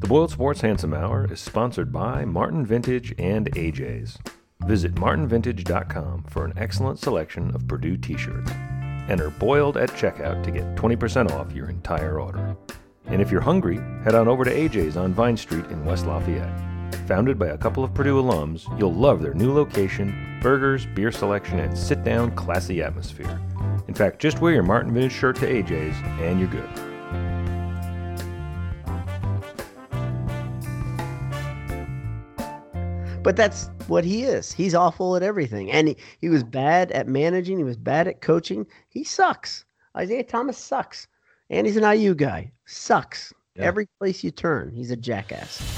The Boiled Sports Handsome Hour is sponsored by Martin Vintage and AJ's. Visit martinvintage.com for an excellent selection of Purdue t shirts. Enter Boiled at checkout to get 20% off your entire order. And if you're hungry, head on over to AJ's on Vine Street in West Lafayette. Founded by a couple of Purdue alums, you'll love their new location, burgers, beer selection, and sit down, classy atmosphere. In fact, just wear your Martin Vintage shirt to AJ's and you're good. But that's what he is. He's awful at everything. And he, he was bad at managing, he was bad at coaching. He sucks. Isaiah Thomas sucks. And he's an IU guy. Sucks. Yeah. Every place you turn, he's a jackass.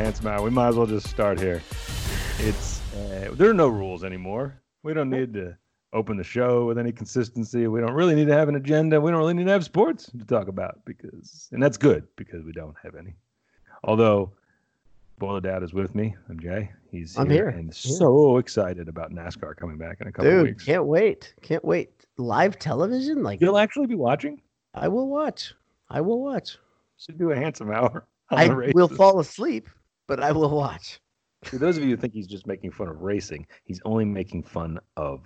Handsome Hour. We might as well just start here. It's uh, there are no rules anymore. We don't need to open the show with any consistency. We don't really need to have an agenda. We don't really need to have sports to talk about because, and that's good because we don't have any. Although, Boiler Dad is with me. I'm Jay. He's I'm here. and Yeah. so excited about NASCAR coming back in a couple Dude, weeks. can't wait. Can't wait. Live television? Like, You'll actually be watching. I will watch. I will watch. Should do a Handsome Hour. on I will fall asleep, but I will watch. For those of you who think he's just making fun of racing, he's only making fun of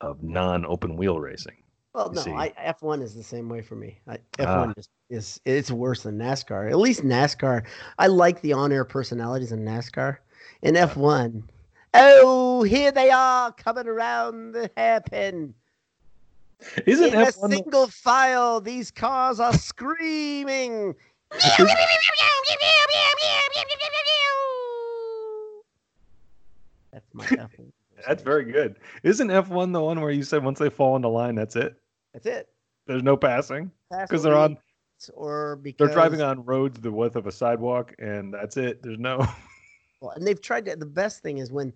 of non-open wheel racing. Well, no. I, F1 is the same way for me. I, F1 Ah. is, is it's worse than NASCAR. At least NASCAR, I like the on-air personalities in NASCAR. In F1, oh, here they are coming around the hairpin. Isn't In a F1 the- single file, these cars are screaming. That's my F1. That's very good. Isn't F1 the one where you said once they fall into line, that's it? That's it. There's no passing because they're on or because they're driving on roads the width of a sidewalk, and that's it. There's no. Well, and they've tried to. The best thing is when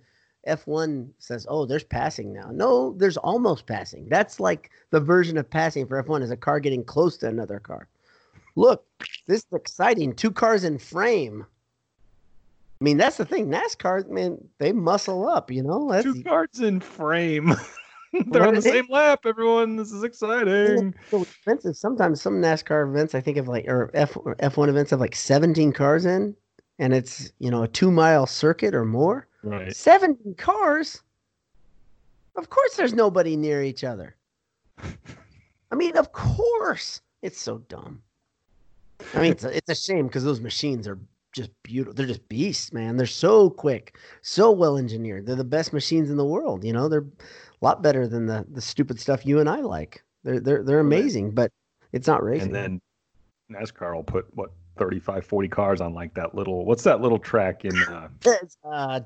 F1 says, "Oh, there's passing now." No, there's almost passing. That's like the version of passing for F1 is a car getting close to another car. Look, this is exciting. Two cars in frame. I mean, that's the thing. NASCAR, man, they muscle up. You know, that's Two cards in frame. they're on the same lap. Everyone, this is exciting. so expensive. Sometimes some NASCAR events, I think of like, or F or F1 events have like 17 cars in, and it's you know a two mile circuit or more. Right. 17 cars? Of course there's nobody near each other. I mean, of course. It's so dumb. I mean, it's a, it's a shame because those machines are just beautiful. They're just beasts, man. They're so quick, so well engineered. They're the best machines in the world. You know, they're a lot better than the the stupid stuff you and I like. They're they're they're amazing, but it's not racing. And then NASCAR will put what 35, 40 cars on like that little. What's that little track in uh, uh,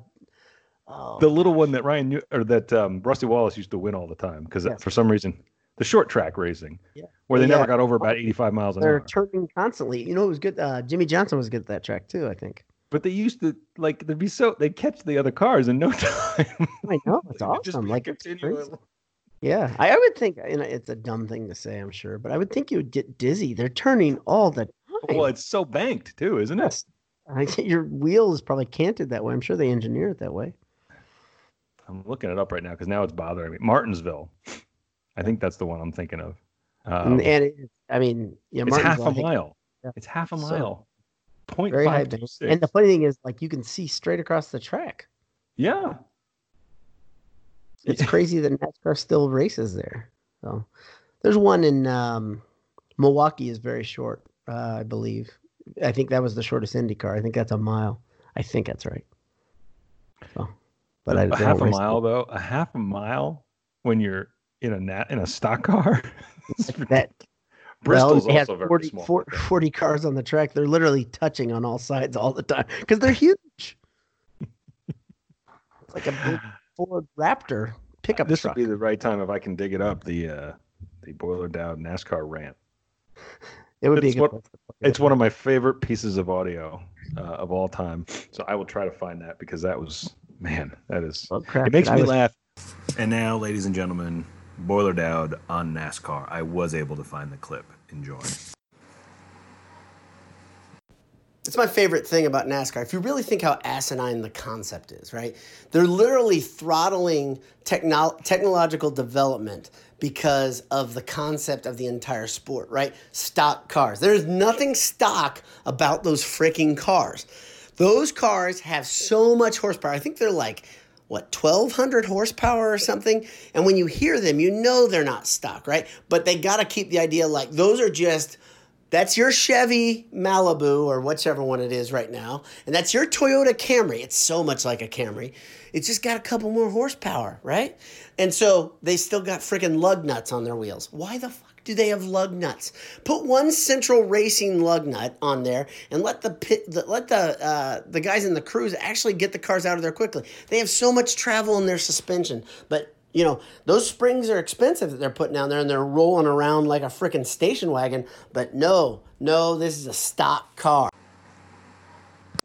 oh, the little one that Ryan New- or that um, Rusty Wallace used to win all the time because Yes. for some reason the short track racing, Yeah. where they Yeah. never got over about 85 miles an hour. they're turning constantly. You know, it was good. Uh, Jimmie Johnson was good at that track too. I think. But they used to like they'd be so they'd catch the other cars in no time. I know it's awesome. Like continual-. Yeah, I, I would think, and it's a dumb thing to say, I'm sure, but I would think you would get dizzy. They're turning all the time. Well, it's so banked too, isn't it? I think your wheel is probably canted that way. I'm sure they engineer it that way. I'm looking it up right now because now it's bothering me. Martinsville, I think that's the one I'm thinking of. Um, and it, I mean, yeah, it's half Martinsville, a I think, mile. Yeah. It's half a mile. Point five bank. And the funny thing is, like, you can see straight across the track. yeah, It's crazy that NASCAR still races there. So there's one in um, Milwaukee is very short, uh, I believe. I think that was the shortest Indy car. I think that's a mile. I think that's right. So, but I a half a mile though. A half a mile when you're in a nat in a stock car. That Bristol's well, also very 40, small. 40 40 cars on the track. They're literally touching on all sides all the time because they're huge. It's like a big Ford Raptor pickup this truck. would be the right time if I can dig it up. The uh, the boiler down NASCAR rant. it would be a it's good what- It's it. one of my favorite pieces of audio uh, of all time. So I will try to find that because that was man, that is Well, it makes I me was- laugh. And now, ladies and gentlemen, Boiler Dowd on NASCAR. I was able to find the clip. Enjoy. It's my favorite thing about NASCAR. If you really think how asinine the concept is, right? They're literally throttling techno- technological development because of the concept of the entire sport, right? Stock cars. There's nothing stock about those freaking cars. Those cars have so much horsepower. I think they're like what 1200 horsepower or something and when you hear them you know they're not stock right but they got to keep the idea like those are just that's your Chevy Malibu or whichever one it is right now. And that's your Toyota Camry. It's so much like a Camry. It's just got a couple more horsepower, right? And so they still got freaking lug nuts on their wheels. Why the fuck do they have lug nuts? Put one central racing lug nut on there and let the pit, the, let the uh, the guys in the crews actually get the cars out of there quickly. They have so much travel in their suspension, but you know, those springs are expensive that they're putting down there and they're rolling around like a freaking station wagon. But no, no, this is a stock car.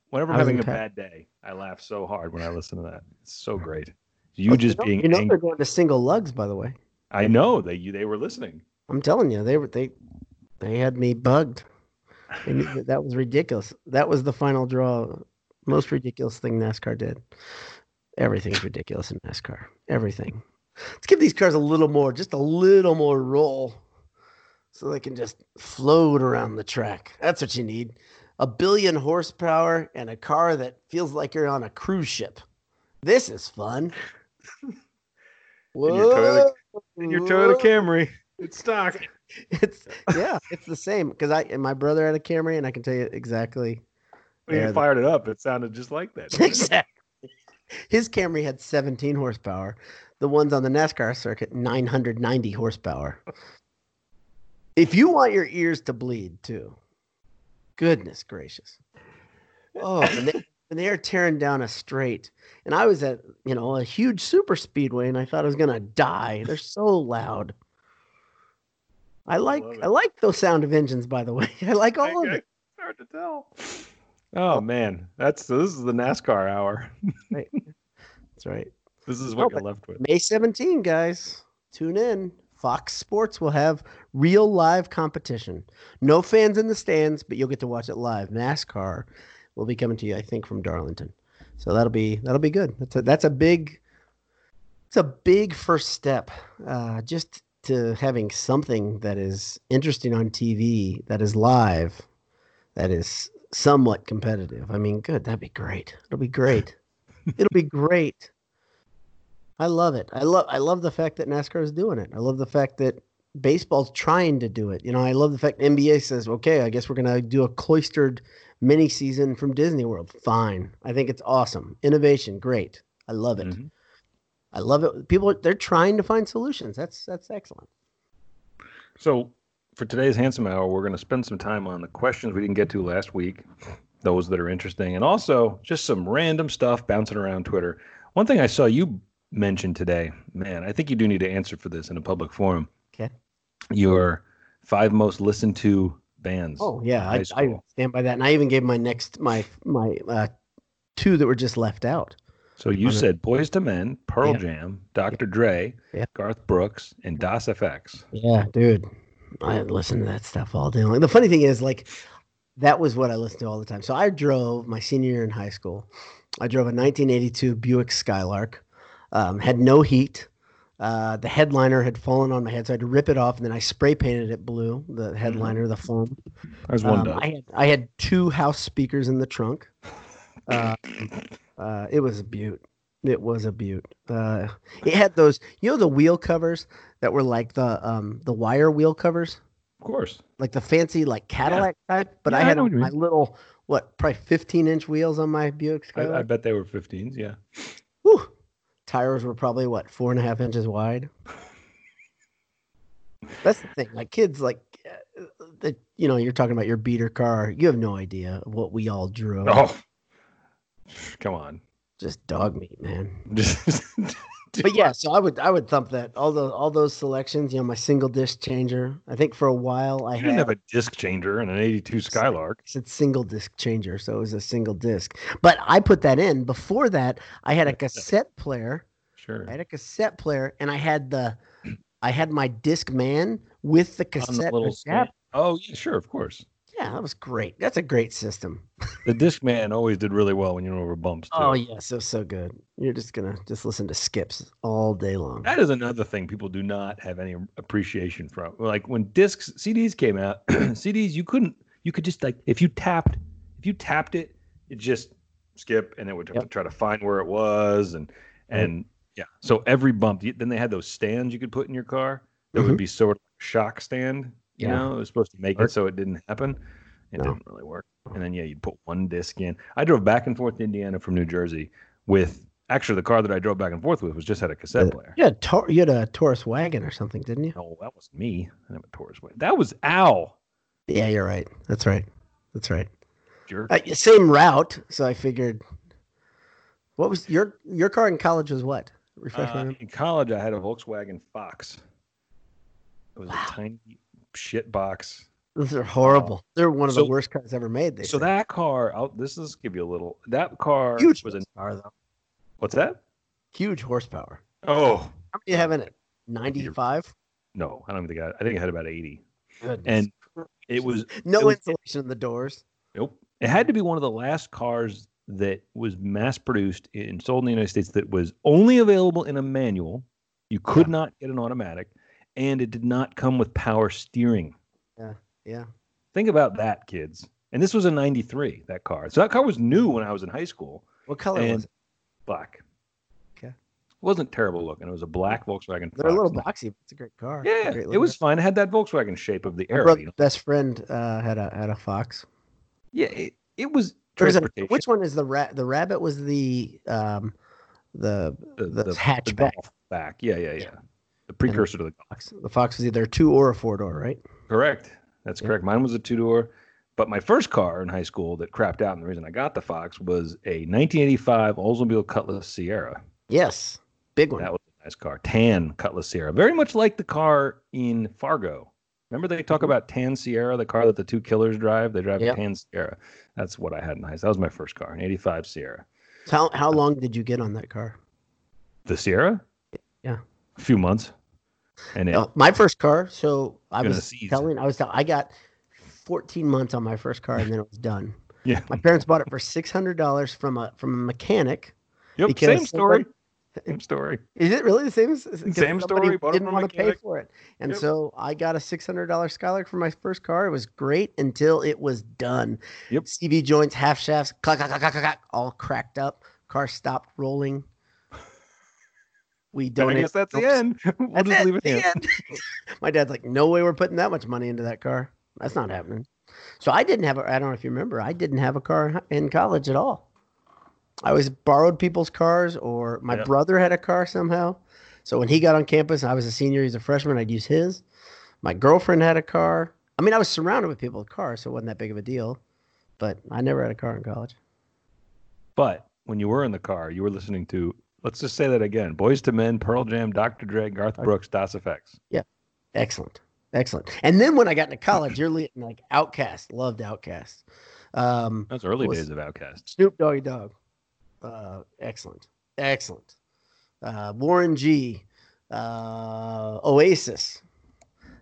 Whenever I'm having a bad day, I laugh so hard when I listen to that. It's so great. You just you know, being you know angry. they're going to single lugs, by the way. I know they you they were listening. I'm telling you, they were they they had me bugged. That, that was ridiculous. That was the final draw. Most ridiculous thing NASCAR did. Everything's ridiculous in NASCAR. Everything. Let's give these cars a little more, just a little more roll, so they can just float around the track. That's what you need. A billion horsepower and a car that feels like you're on a cruise ship. This is fun. And your Toyota- Whoa, And your Toyota. Camry, it's stock. It's yeah, it's the same because I and my brother had a Camry, and I can tell you exactly. When Yeah, you the- fired it up, it sounded just like that. Exactly. His Camry had 17 horsepower. The ones on the NASCAR circuit 990 horsepower. If you want your ears to bleed too, goodness gracious. Oh, and they, and they are tearing down a straight, and I was at you know a huge super speedway, and I thought I was gonna die. They're so loud. I like love it. I like those sound of engines, by the way. I like all of I- it. It's hard to tell. Oh man, that's this is the NASCAR hour. right. That's right. This is No, what you're left with. May 17, guys. Tune in. Fox Sports will have real live competition. No fans in the stands, but you'll get to watch it live. NASCAR will be coming to you, I think, from Darlington. So that'll be that'll be good. That's a that's a big it's a big first step. Uh, just to having something that is interesting on TV, that is live, that is somewhat competitive. I mean, good. That'd be great. It'll be great. It'll be great. I love it. I love I love the fact that NASCAR is doing it. I love the fact that baseball's trying to do it. You know, I love the fact NBA says, "Okay, I guess we're going to do a cloistered mini season from Disney World." Fine. I think it's awesome. Innovation, great. I love it. Mhm. I love it. People they're trying to find solutions. That's that's excellent. So for today's handsome hour, we're going to spend some time on the questions we didn't get to last week, those that are interesting, and also just some random stuff bouncing around Twitter. One thing I saw you mention today, man, I think you do need to answer for this in a public forum. Okay. Your five most listened to bands. Oh yeah, I, I stand by that. And I even gave my next my my uh, two that were just left out. So you said Boyz II Men, Pearl Yeah. Jam, Dr. Dre, Yeah. Garth Brooks, and Das EFX. Yeah, dude. I listened to that stuff all day long. The funny thing is, like, that was what I listened to all the time. So I drove my senior year in high school. I drove a 1982 Buick Skylark. Um, had no heat. Uh, the headliner had fallen on my head, so I had to rip it off, and then I spray painted it blue. The headliner, the foam. As one Um. I had I had two house speakers in the trunk. Uh, uh, it was a beaut. It was a beaut. Uh, it had those, you know, the wheel covers that were like the um the wire wheel covers, of course. like the fancy like Cadillac type. But Yeah, I I had know my little what, probably 15 inch wheels on my Buick I, I bet they were 15s. Yeah. Whew. Tires were probably what four and a half inches wide. That's the thing. Like kids, like uh, the you know, you're talking about your beater car. You have no idea what we all drove. Oh, come on. just dog meat, man. But yeah, so I would I would thump that all those all those selections. You know, my single disc changer. I think for a while I you didn't had have a disc changer and an 82 Skylark. it's a single disc changer, so it was a single disc. But I put that in. Before that, I had a cassette player. Sure. I had a cassette player, and I had the I had my disc man with the On the cassette adapter. stand. Oh, yeah, sure, of course. Yeah, that was great. That's a great system. The disc man always did really well when you went over bumps. Too. Oh yeah, so so good. You're just gonna just listen to skips all day long. That is another thing people do not have any appreciation from. Like when discs, CDs came out, CDs you couldn't, you could just like if you tapped, if you tapped it, it just skip and it would Yep. try to find where it was and and yeah. So every bump, then they had those stands you could put in your car that would mm-hmm. be sort of a shock stand. You Yeah. know, it was supposed to make it so it didn't happen. It No. didn't really work. And then yeah, you'd put one disc in. I drove back and forth to Indiana from New Jersey with actually the car that I drove back and forth with was just had a cassette player. You you had a Taurus wagon or something, didn't you? No, that wasn't me. I didn't have a Taurus. Wagon. That was Al. Yeah, you're right. That's right. That's right. Jerk. Uh, same route, so I figured. What was your your car in college? Was what? Refresh my Uh, memory. in college, I had a Volkswagen Fox. It was Wow. a tiny shit box. Those are horrible. They're one of So- the worst cars ever made. They So say. that car, I'll, this is give you a little. That car huge was a horsepower though. what's that? Huge horsepower. Oh How many do you have in it? Ninety five. no, I don't think I. I think it had about eighty, and it was no it was- insulation in the doors. Nope. It had to be one of the last cars that was mass produced and sold in the United States that was only available in a manual. You could Yeah. not get an automatic, and it did not come with power steering. Yeah. Think about that, kids. And this was a 93, that car. So that car was new when I was in high school. What color And was it? black. Okay. It Wasn't terrible looking. It was a black Volkswagen. They're a little boxy. But it's a great car. Yeah, Great it was fine. It had that Volkswagen shape of the brother's You know? best friend uh, had a had a fox. Yeah, it, it was a, which one is the rat? The rabbit was the um, the the, hatchback. golf back. Yeah, yeah, yeah. The precursor to the fox. The fox was either a two or a four door, right? Correct. That's Yeah. correct. Mine was a two door, but my first car in high school that crapped out, and the reason I got the Fox was a 1985 Oldsmobile Cutlass Sierra. Yes, big one. That was a nice car, tan Cutlass Sierra, very much like the car in Fargo. Remember they talk mm-hmm. about tan Sierra, the car that the two killers drive. They drive Yep. a tan Sierra. That's what I had in high school. That was my first car, an '85 Sierra. How how uh, long did you get on that car? The Sierra? Yeah. A few months. And it, Uh, my first car. So I was telling, I was tell- I got 14 months on my first car, and then it was done. yeah. My parents bought it for six hundred dollars from a from a mechanic. Yep. Same story. Same story. Is it really the same? Same story, Didn't want to pay for it, and Yep. so I got a six hundred dollar Skylark for my first car. It was great until it was done. Yep. CV joints, half shafts, clack, clack, clack, clack, clack, all cracked up. Car stopped rolling. We And I guess that's the end. we'll That's just it, leave it the end. My dad's like, no way we're putting that much money into that car. That's not happening. So I didn't have a, I don't know if you remember, I didn't have a car in college at all. I always borrowed people's cars or my Yeah. brother had a car somehow. So when he got on campus, I was a senior, he's a freshman, I'd use his. My girlfriend had a car. I mean, I was surrounded with people with cars, so it wasn't that big of a deal. But I never had a car in college. But when you were in the car, you were listening to, let's just say that again Boyz II Men, Pearl Jam, Dr. Dre, Garth Brooks, Das EFX. Yeah. Excellent. Excellent. And then when I got into college, you're like Outkast, loved Outkast. Um, Those early days of Outkast. Snoop Doggy Dogg. Uh, excellent. Excellent. Uh, Warren G. Uh, Oasis.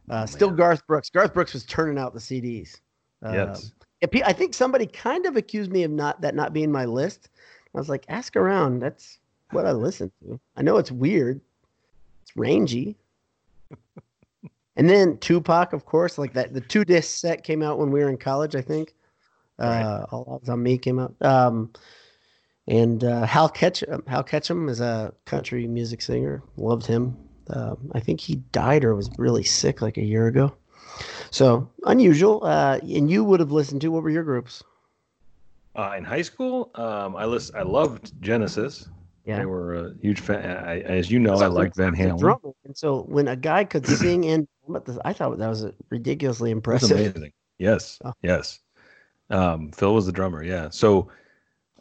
Uh, still man. Garth Brooks. Garth Brooks was turning out the CDs. Uh, yes. I think somebody kind of accused me of not that not being my list. I was like, ask around. That's what I listen to. I know it's weird. It's rangy. and then Tupac, of course, like that. The two disc set came out when we were in college, I think. Right. Uh, All Eyez on Me came out. Um, and uh, Hal Ketchum, Hal Ketchum is a country music singer. Loved him. Um, I think he died or was really sick like a year ago. So unusual. Uh, and you would have listened to what were your groups? Uh, in high school, um, I list, I loved Genesis. Yeah. They were a huge fan. I, as you know, I So liked Van Halen. drummer. And so when a guy could sing and I thought that was ridiculously It was impressive. amazing. Yes, Oh. yes. Um, Phil was the drummer. Yeah. So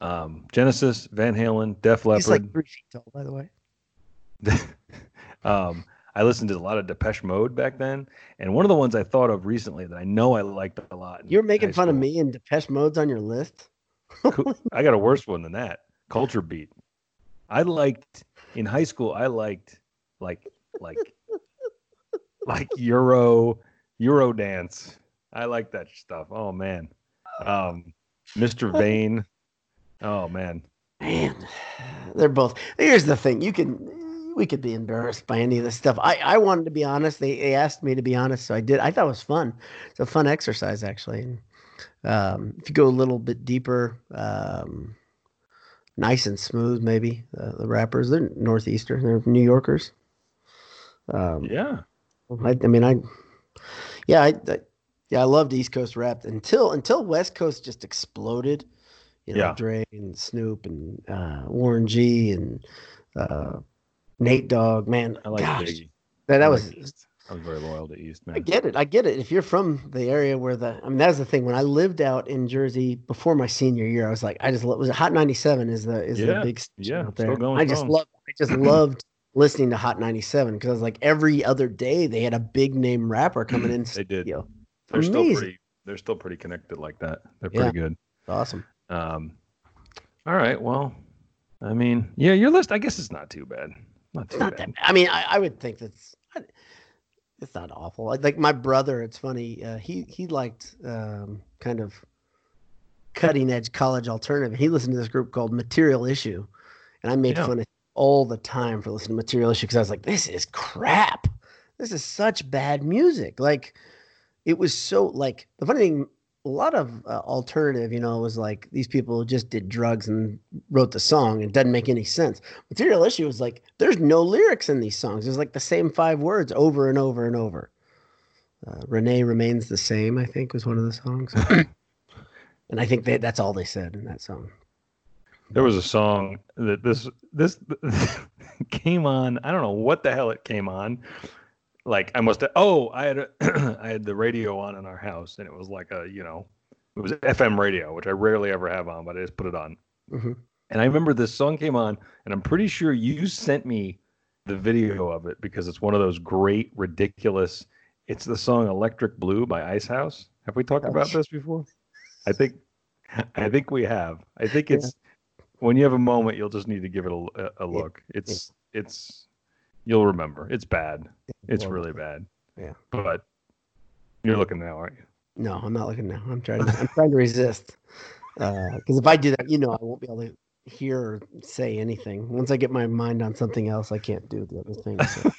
Um, Genesis, Van Halen, Def Leppard. He's like three feet tall, by the way. um, I listened to a lot of Depeche Mode back then, and one of the ones I thought of recently that I know I liked a lot. You're making fun of me and Depeche Mode's on your list. I got a worse one than that. Culture Beat. I liked in high school. I liked like like like Euro Euro dance. I like that stuff. Oh man, um, Mr. Vain. Oh man, Man, they're both. Here's the thing: you can, we could be embarrassed by any of this stuff. I, I wanted to be honest. They, they asked me to be honest, so I did. I thought it was fun. It's a fun exercise, actually. Um, if you go a little bit deeper, um, nice and smooth, maybe uh, the rappers. They're northeastern. They're New Yorkers. Um, yeah. I, I mean, I, yeah, I, I, yeah, I loved East Coast rap until until West Coast just exploded. You know, Yeah. Dre and Snoop and uh, Warren G and uh, Nate Dogg. Man, I like gosh, Biggie. that, that was. East. I was very loyal to East, I get it. I get it. If you're from the area where the, I mean, that's the thing. When I lived out in Jersey before my senior year, I was like, I just was it Hot 97 is the is Yeah, the big yeah, out still there. going I just loved. I just loved listening to Hot 97 because I was like every other day they had a big name rapper coming in. They did. They're still pretty. They're still pretty connected like that. They're Yeah. pretty good. Awesome. Um, all right. Well, I mean, yeah, your list. I guess it's not too bad. Not too not bad. that. I mean, I, I would think that's. It's not awful. Like- Like my brother, it's funny. Uh, he he liked um, kind of cutting edge college alternative. He listened to this group called Material Issue, and I made Yeah. fun of him all the time for listening to Material Issue because I was like, "This is crap. This is such bad music." Like, it was so like the funny thing. A lot of uh, alternative, you know, was like these people just did drugs and wrote the song. It doesn't make any sense. Material Issue was like, there's no lyrics in these songs. There's like the same five words over and over and over. Uh, Renee remains the same, I think, was one of the songs. and I think they, that's all they said in that song. There was a song that this this came on. I don't know what the hell it came on. Like I must have. Oh, I had a, I had the radio on in our house, and it was like a you know, it was FM radio, which I rarely ever have on, but I just put it on. Mhm. And I remember this song came on, and I'm pretty sure you sent me the video of it because it's one of those great, ridiculous. It's the song "Electric Blue" by Icehouse. Have we talked about this before? I think, I think we have. I think Yeah. it's when you have a moment, you'll just need to give it a, a- a look. It's it's you'll remember. It's bad. It's really bad. Yeah. But you're looking now, aren't you? No, I'm not looking now. I'm trying. To, I'm trying to resist. Because if I do that, you know, I won't be able to hear or say anything. Once I get my mind on something else, I can't do the other thing. So.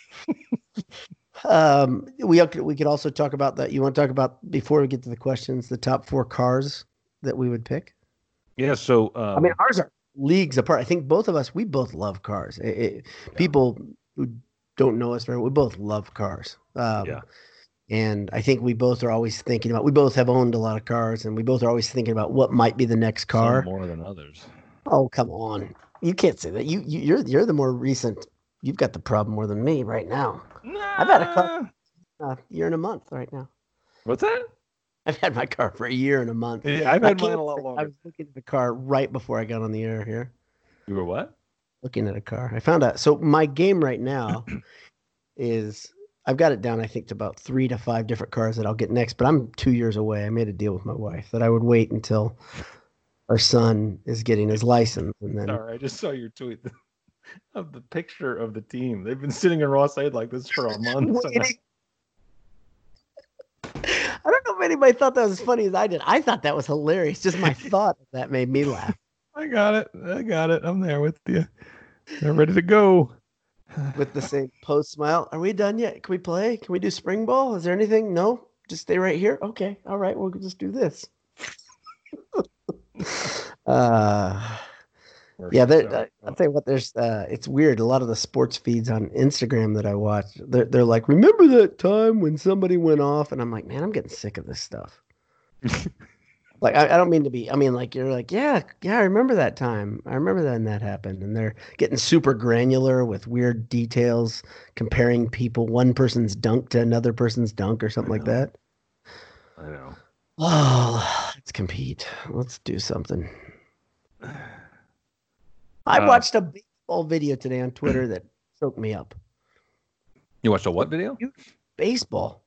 um, we could we could also talk about that. You want to talk about before we get to the questions, the top four cars that we would pick. Yeah. So um, I mean, ours are leagues apart. I think both of us, we both love cars. It- it- People who don't know us very well, we both love cars. Um, Yeah. And I think we both are always thinking about. We both have owned a lot of cars, and we both are always thinking about what might be the next some car. more than others. Oh, come on! You can't say that. You, you you're you're the more recent. You've got the problem more than me right now. Nah. I've had a car-. Uh, year and a month right now. What's that? I've had my car for a year and a month. Yeah, I've had mine a lot longer. I was looking at the car right before I got on the air here. You were what? Looking at a car. I found out. So my game right now is I've got it down. I think to about three to five different cars that I'll get next. But I'm two years away. I made a deal with my wife that I would wait until our son is getting his license, and then Sorry, I just saw your tweet of the picture of the team. They've been sitting in Ross-Ade like this for a month. I don't know if anybody thought that was as funny as I did. I thought that was hilarious. Just my thought that made me laugh. I got it. I got it. I'm there with you. They're ready to go. with the same post smile. Are we done yet? Can we play? Can we do spring ball? Is there anything? No, just stay right here. Okay, all right. We'll just do this. uh, yeah, there. Sorry. I'll tell you what. There's. Uh, it's weird. A lot of the sports feeds on Instagram that I watch, they're they're like, remember that time when somebody went off, and I'm like, man, I'm getting sick of this stuff. like, I, I don't mean to be. I mean, like, you're like, yeah, yeah, I remember that time. I remember that and that happened, and they're getting super granular with weird details, comparing people, one person's dunk to another person's dunk or something like that. I know. Oh, let's compete. Let's do something. I Uh, watched a baseball video today on Twitter that soaked me up. You watched a what video? Baseball.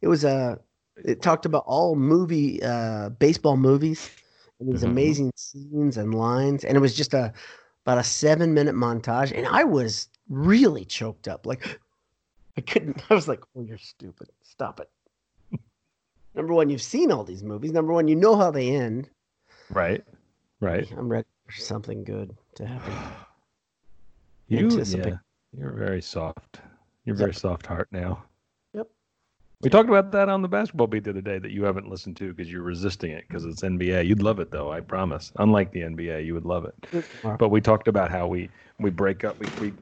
It was a. It talked about all movie, uh, baseball movies, and these Mhm. amazing scenes and lines, and it was just a about a seven minute montage, and I was really choked up. Like I couldn't. I was like, "Oh, you're stupid. Stop it." Number one, you've seen all these movies. Number one, you know how they end. Right. Right. I'm ready for something good to happen. You, Anticipate. yeah, you're very soft. You're very soft heart now. We talked about that on the basketball beat the other day that you haven't listened to because you're resisting it because it's NBA. You'd love it though, I promise. Unlike the NBA, you would love it. Mm-hmm. But we talked about how we we break up. We, we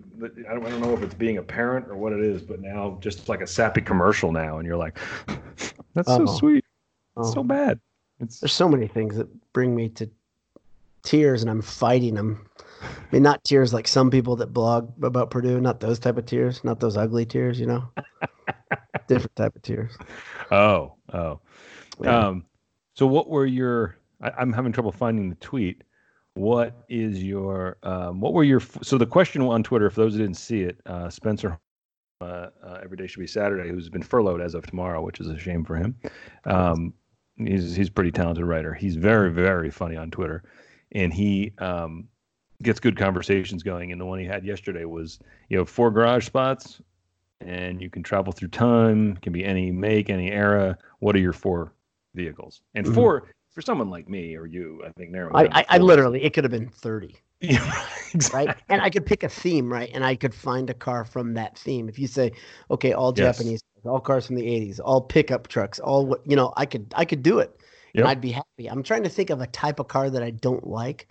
I, don't, I don't know if it's being a parent or what it is, but now just like a sappy commercial now, and you're like, that's so Oh. sweet. Oh. It's so uh-huh. bad. It's There's so many things that bring me to tears, and I'm fighting them. I mean, not tears like some people that blog about Purdue, not those type of tears, not those ugly tears, you know. Different type of tears. oh oh. Yeah. Um, so what were your? I, I'm having trouble finding the tweet. What is your? Um, what were your? So the question on Twitter, for those who didn't see it, uh, Spencer, uh, uh, every day should be Saturday, who's been furloughed as of tomorrow, which is a shame for him. Um, he's he's a pretty talented writer. He's very very funny on Twitter, and he um, gets good conversations going. And the one he had yesterday was, you know, four garage spots, and you can travel through time. Can be any make, any era. What are your four vehicles? And Mhm. four for someone like me or you, I think narrow. I, I, I literally, it could have been 30, Yeah, right? exactly. And I could pick a theme, right? And I could find a car from that theme. If you say, okay, all Yes. Japanese, all cars from the 80s, all pickup trucks, all what, you know, I could, I could do it. Yep. And I'd be happy. I'm trying to think of a type of car that I don't like.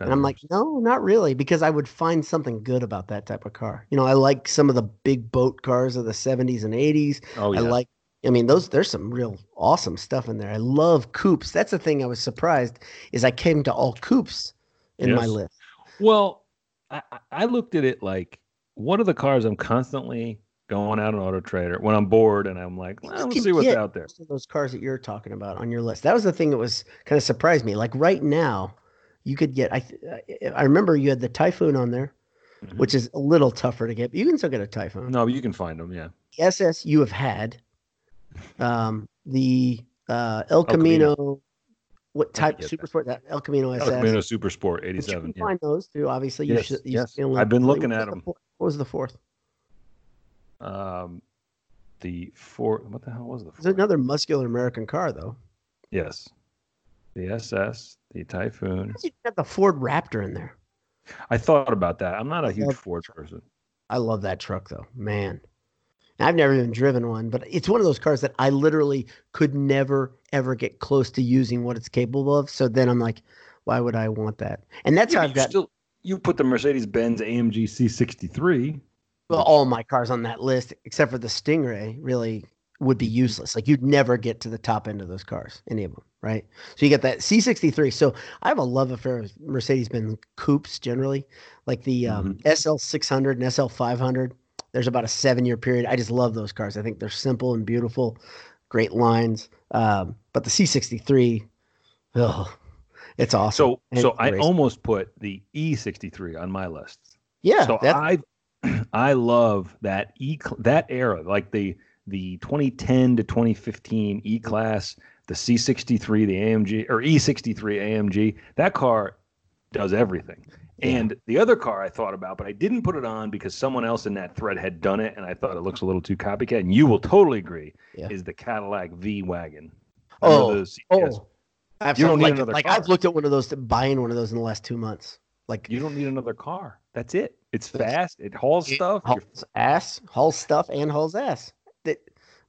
And I'm like, no, not really, because I would find something good about that type of car. You know, I like some of the big boat cars of the 70s and 80s. oh yeah, I like, I mean, those there's some real awesome stuff in there. I love coupes. That's the thing I was surprised is I came to all coupes in my list. Well, I, I- I looked at it like, one of the cars I'm constantly going out on Auto Trader when I'm bored and I'm like, well, let's see what's out there. those cars that you're talking about on your list. That was the thing that was kind of surprised me. Like right now, you could get. I I remember you had the Typhoon on there, Mhm. which is a little tougher to get. But you can still get a Typhoon. No, you can find them. Yeah. SS you have had. Um, the uh, El Camino. Camino. What type super that. sport? That El Camino SS. El Camino Super Sport But you 87. can Yeah. find those too. Obviously, you Yes, should. You yes. I've been looking at them. fourth- What was the fourth? Um, the four. What the hell was the It's another muscular American car, though. Yes. The SS, the Typhoon. You got the Ford Raptor in there. I thought about that. I'm not a huge Ford person. I love that truck though, man. I've never even driven one, but it's one of those cars that I literally could never ever get close to using what it's capable of. So then I'm like, why would I want that? And that's Yeah, how I've got still you put the Mercedes Benz AMG C63. well, all my cars on that list, except for the Stingray, really would be useless. Like you'd never get to the top end of those cars, any of them, right? So you get that C63. So I have a love affair with Mercedes Benz coupes generally, like the um, SL 600 and SL 500. There's about a seven year period. I just love those cars. I think they're simple and beautiful, great lines. Um, but the C63, oh, it's awesome. So And so I almost put the E63 on my list. yeah, so I I love that E that era, like the the 2010 to 2015 E class, the C63, the AMG or E63 AMG. That car does everything. And the other car I thought about, but I didn't put it on because someone else in that thread had done it, and I thought it looks a little too copycat. And you will totally agree, Yeah. is the Cadillac V wagon. Oh, the CTS. oh, absolutely. need like, another like car. I've looked at one of those, buying one of those in the last two months. Like you don't need another car. That's it. It's fast. It hauls It stuff. Hauls ass, hauls stuff, and hauls ass.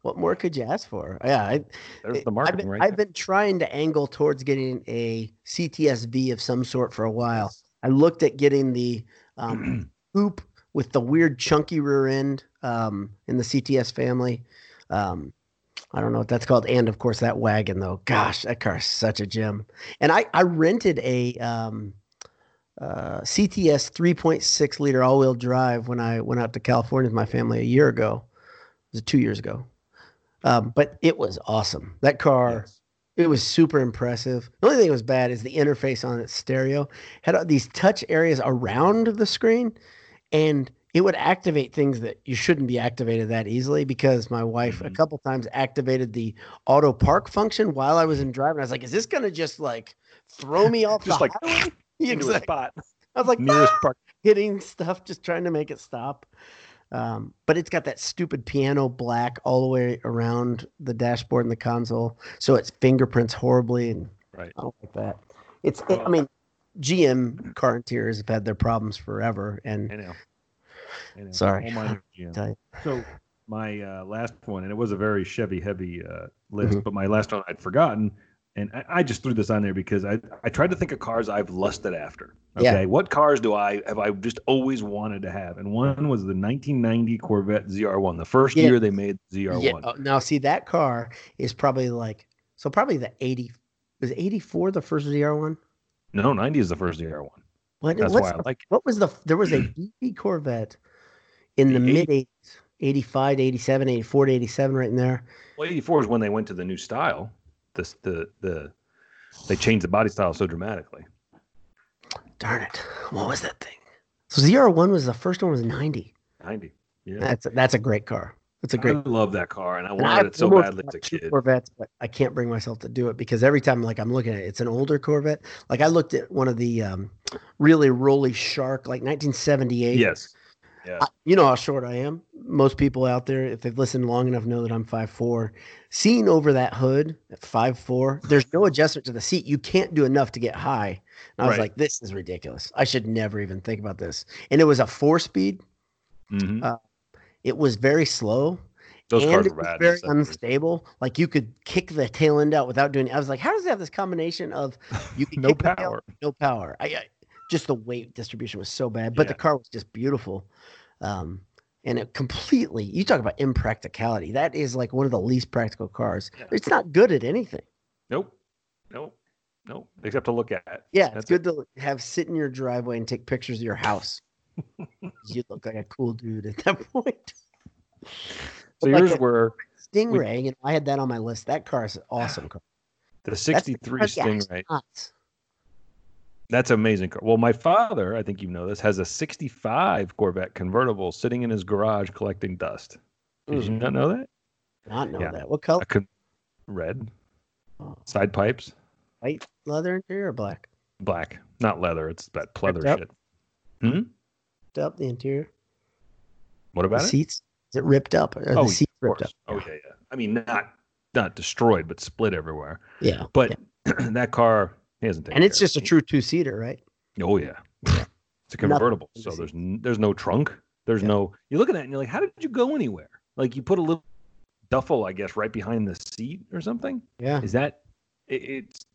What more could you ask for? Yeah, I, There's the I've marketing been, right I've been trying to angle towards getting a CTSV of some sort for a while. I looked at getting the um, coupe with the weird chunky rear end um, in the CTS family. Um, I don't know what that's called. And of course, that wagon, though. Gosh, that car is such a gem. And I, I rented a um, uh, CTS 3.6 liter all wheel drive when I went out to California with my family a year ago. It Was two years ago? Um, but it was awesome. That car Yes. It was super impressive. The only thing that was bad is the interface on its stereo had these touch areas around the screen, and it would activate things that you shouldn't be activated that easily. Because my wife a Mhm. couple times activated the auto park function while I was in driving. I was like, "Is this gonna just like throw me off Just the like highway?" into a spot I was like, nearest "Ah!" park. hitting stuff, just trying to make it stop. Um, but it's got that stupid piano black all the way around the dashboard and the console, so it's fingerprints horribly, and Right. I don't like that. It's, it, I mean, GM car interiors have had their problems forever, and I know. I know. Sorry. All mine are GM. tell you, So my uh, last one, and it was a very Chevy heavy uh, list, Mhm. but my last one I'd forgotten, and I, I just threw this on there because I I tried to think of cars I've lusted after. Yeah. Okay, what cars do I have I just always wanted to have? And one was the 1990 Corvette ZR1, the first Yeah. year they made ZR1. yeah. oh, now see that car is probably like so probably the eighty was eighty four the first ZR one. No, 90 is the first ZR1. What That's why I like it. What was the there was a BP Corvette in the The mid 80s, 85 to 87, 84 to 87 right in there. Well, 84 is when they went to the new style. This the the they changed the body style so dramatically. Darn it. What was that thing? So ZR1 was the first one was 90. 90. Yeah. That's a, that's a great car. It's a great I love that car, and I wanted it so badly as a kid. Corvettes, but I can't bring myself to do it because every time like I'm looking at it, it's an older Corvette. Like I looked at one of the um, really rolly shark, like 1978. Yes. Yeah. I- you know how short I am. Most people out there, if they've listened long enough, know that I'm five four. Seeing over that hood at 5'4", there's no adjustment to the seat. You can't do enough to get high. And I was Right. like, this is ridiculous. I should never even think about this. And it was a four speed. Mhm. uh, It was very slow. Those and it was very the 70s. unstable. Like you could kick the tail end out without doing. It. I was like, how does it have this combination of you can No kick the tail, power. no power? I, I just the weight distribution was so bad, but the car was just beautiful. Um, and it completely. You talk about impracticality. That is like one of the least practical cars. Yeah. It's not good at anything. Nope. Nope. Nope. Except to look at. Yeah, That's it's good to have sit in your driveway and take pictures of your house. you look like a cool dude at that point. So yours a- were Stingray, and I had that on my list. That car is an awesome car. the 63 car- yeah, it's Stingray. nuts. That's amazing. Well, my father, I think you know this, has a 65 Corvette convertible sitting in his garage collecting dust. Did you Mm. not know that? Not know Yeah. that. What color? Con- red Oh, side pipes, White leather interior or black? black, not leather. It's that pleather Ripped up? shit. Hmm? Ripped up the interior. What The about it? seats. Is it ripped up? Are the Oh, seats ripped up? Oh yeah, yeah. I mean, not not destroyed, but split everywhere. Yeah. But yeah. that car he hasn't taken and it's just a true two seater, right? Oh yeah, it's a convertible, so there's n- there's no trunk. There's Yeah. no. You look at that and you're like, how did you go anywhere? Like you put a little duffel, I guess, right behind the seat or something. Yeah. Is that? It, it's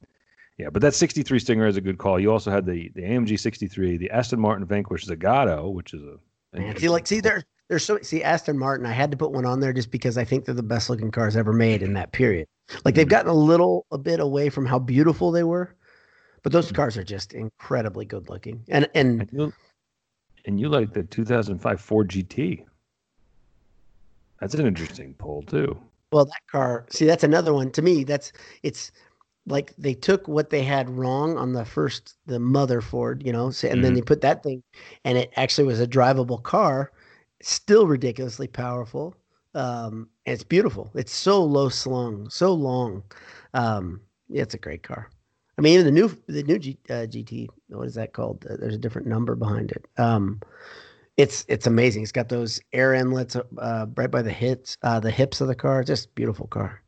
yeah, but that 63 Stinger is a good call. You also had the the AMG 63, the Aston Martin Vanquish Zagato, which is a Man, see, like, see, there, there's so see Aston Martin. I had to put one on there just because I think they're the best looking cars ever made in that period. Like they've Mhm. gotten a little a bit away from how beautiful they were, but those Mhm. cars are just incredibly good looking. And and And you, and you like the 2005 Ford GT. That's an interesting pull too. Well, that car, see, that's another one. To me, that's it's like they took what they had wrong on the first, the mother Ford, you know, so, and then Mhm. they put that thing, and it actually was a drivable car, still ridiculously powerful. Um, and it's beautiful. It's so low slung, so long. Um, yeah, it's a great car. I mean, even the new, the new G, uh, GT, what is that called? Uh, there's a different number behind it. Um, it's it's amazing. It's got those air inlets uh, right by the hips, uh, the hips of the car. Just beautiful car.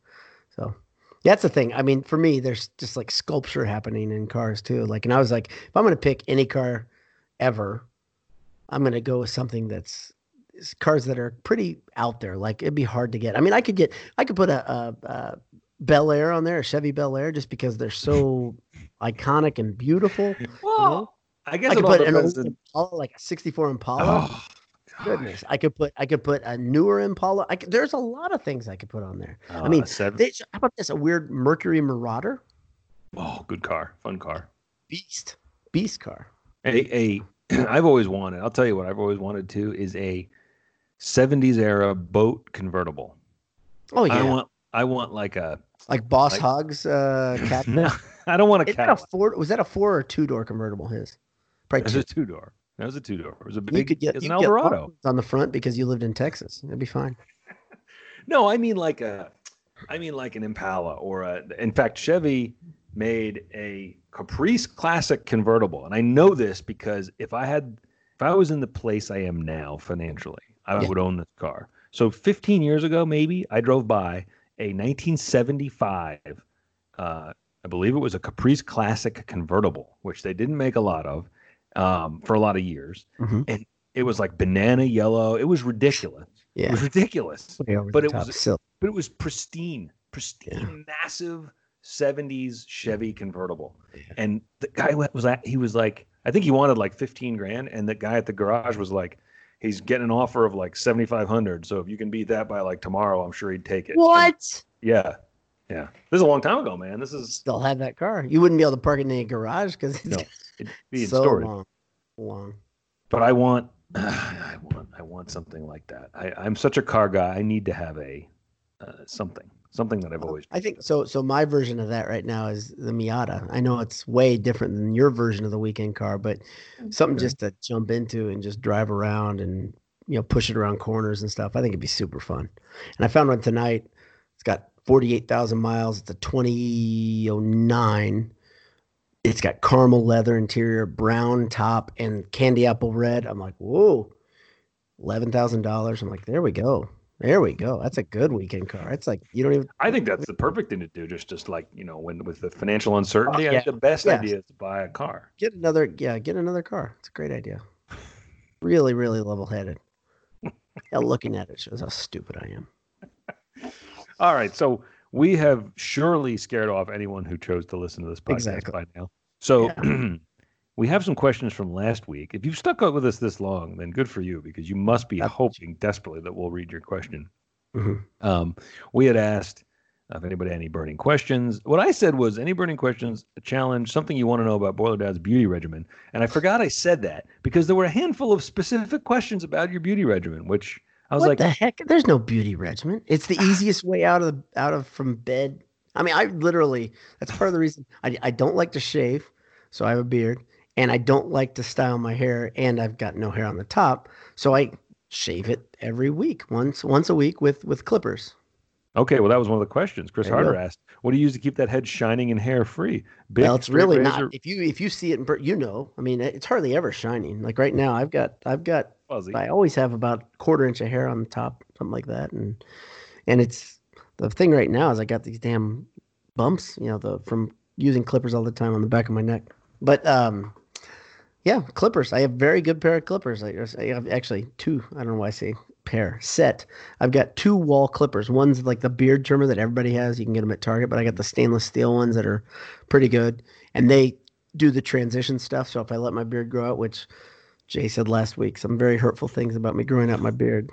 So that's the thing. I mean, for me, there's just like sculpture happening in cars too. Like, and I was like, if I'm gonna pick any car ever, I'm gonna go with something that's cars that are pretty out there. Like it'd be hard to get. I mean, I could get, I could put a, a, a Bel Air on there, a Chevy Bel Air, just because they're so iconic and beautiful. Well, I guess I could put an depends old Impala, like a '64 Impala. Oh, gosh. Goodness, I could put I could put a newer Impala. I could, there's a lot of things I could put on there. Uh, mean, seven, They, how about this? A weird Mercury Marauder oh, good car, fun car. beast, beast car. A, a I've always wanted. I'll tell you what I've always wanted to is a 70s era boat convertible. Oh yeah, I want I want like a Like Boss Like- Hogs uh cat. no. I don't want a Is that a four was that a four or two door convertible his? Probably It was two. a two door. That was a two door. It was a You big. could get, it's you an could get Eldorado. Longhorns on the front because you lived in Texas. It'd be fine. No, I mean like a, I mean like an Impala or a. In fact, Chevy made a Caprice Classic convertible, and I know this because if I had, if I was in the place I am now financially, I Yeah. would own this car. So 15 years ago, maybe I drove by a 1975. Uh, I believe it was a Caprice Classic convertible, which they didn't make a lot of um, for a lot of years, Mhm. and it was like banana yellow. It was ridiculous. It Yeah. was ridiculous but it was- Silk. but it was pristine, pristine, massive '70s Chevy convertible. Yeah. And the guy was at, he was like, I think he wanted like 15 grand, and the guy at the garage was like, he's getting an offer of like 7,500. So if you can beat that by like tomorrow, I'm sure he'd take it. And- What? yeah, yeah. This is a long time ago, man. This is Still have that car. You wouldn't be able to park it in a garage because it's no, it'd be in so storage. long. Long. But I want, I want, I want something like that. I, I'm such a car guy. I need to have a uh, something, something that I've oh, always. I think so. So my version of that right now is the Miata. I know it's way different than your version of the weekend car, but oh, something Okay. just to jump into and just drive around and you know push it around corners and stuff. I think it'd be super fun. And I found one tonight. It's got forty eight thousand miles. It's a twenty oh nine. It's got caramel leather interior, brown top, and candy apple red. I'm like, whoa, eleven thousand dollars. I'm like, there we go. There we go. That's a good weekend car. It's like you don't even I think that's the perfect thing to do. Just, just like you know, when with the financial uh, uncertainty, I yeah. the best Yes. idea is to buy a car. get another yeah get another car it's a great idea really really level-headed yeah, looking at it shows how stupid i am All right, so we have surely scared off anyone who chose to listen to this podcast Exactly. by now. So we have some questions from last week. If you've stuck out with us this long, then good for you because you must be That's- hoping desperately that we'll read your question. Mhm. Um, we had asked if anybody had any burning questions. What I said was any burning questions, a challenge, something you want to know about Boiler Dad's beauty regimen. And I forgot I said that because there were a handful of specific questions about your beauty regimen, which I was what like, the heck there's no beauty regimen it's the easiest way out of the out of from bed i mean i literally that's part of the reason i, I don't like to shave so i have a beard and i don't like to style my hair and i've got no hair on the top so i shave it every week once once a week with with clippers Okay, well, that was one of the questions. Chris There Harder asked, "What do you use to keep that head shining and hair free?" Big well, it's really razor, not. If you if you see it, in you know. I mean, it's hardly ever shining. Like right now, I've got I've got fuzzy. I always have about quarter inch of hair on the top, something like that, and and it's the thing right now is I got these damn bumps, you know, the from using clippers all the time on the back of my neck. But um, yeah, clippers. I have very good pair of clippers. I, I have actually two. I don't know why I say pair set. I've got two Wahl clippers. One's like the beard trimmer that everybody has. You can get them at Target, but I got the stainless steel ones that are pretty good, and they do the transition stuff. So if I let my beard grow out, which Jay said last week, some very hurtful things about me growing out my beard.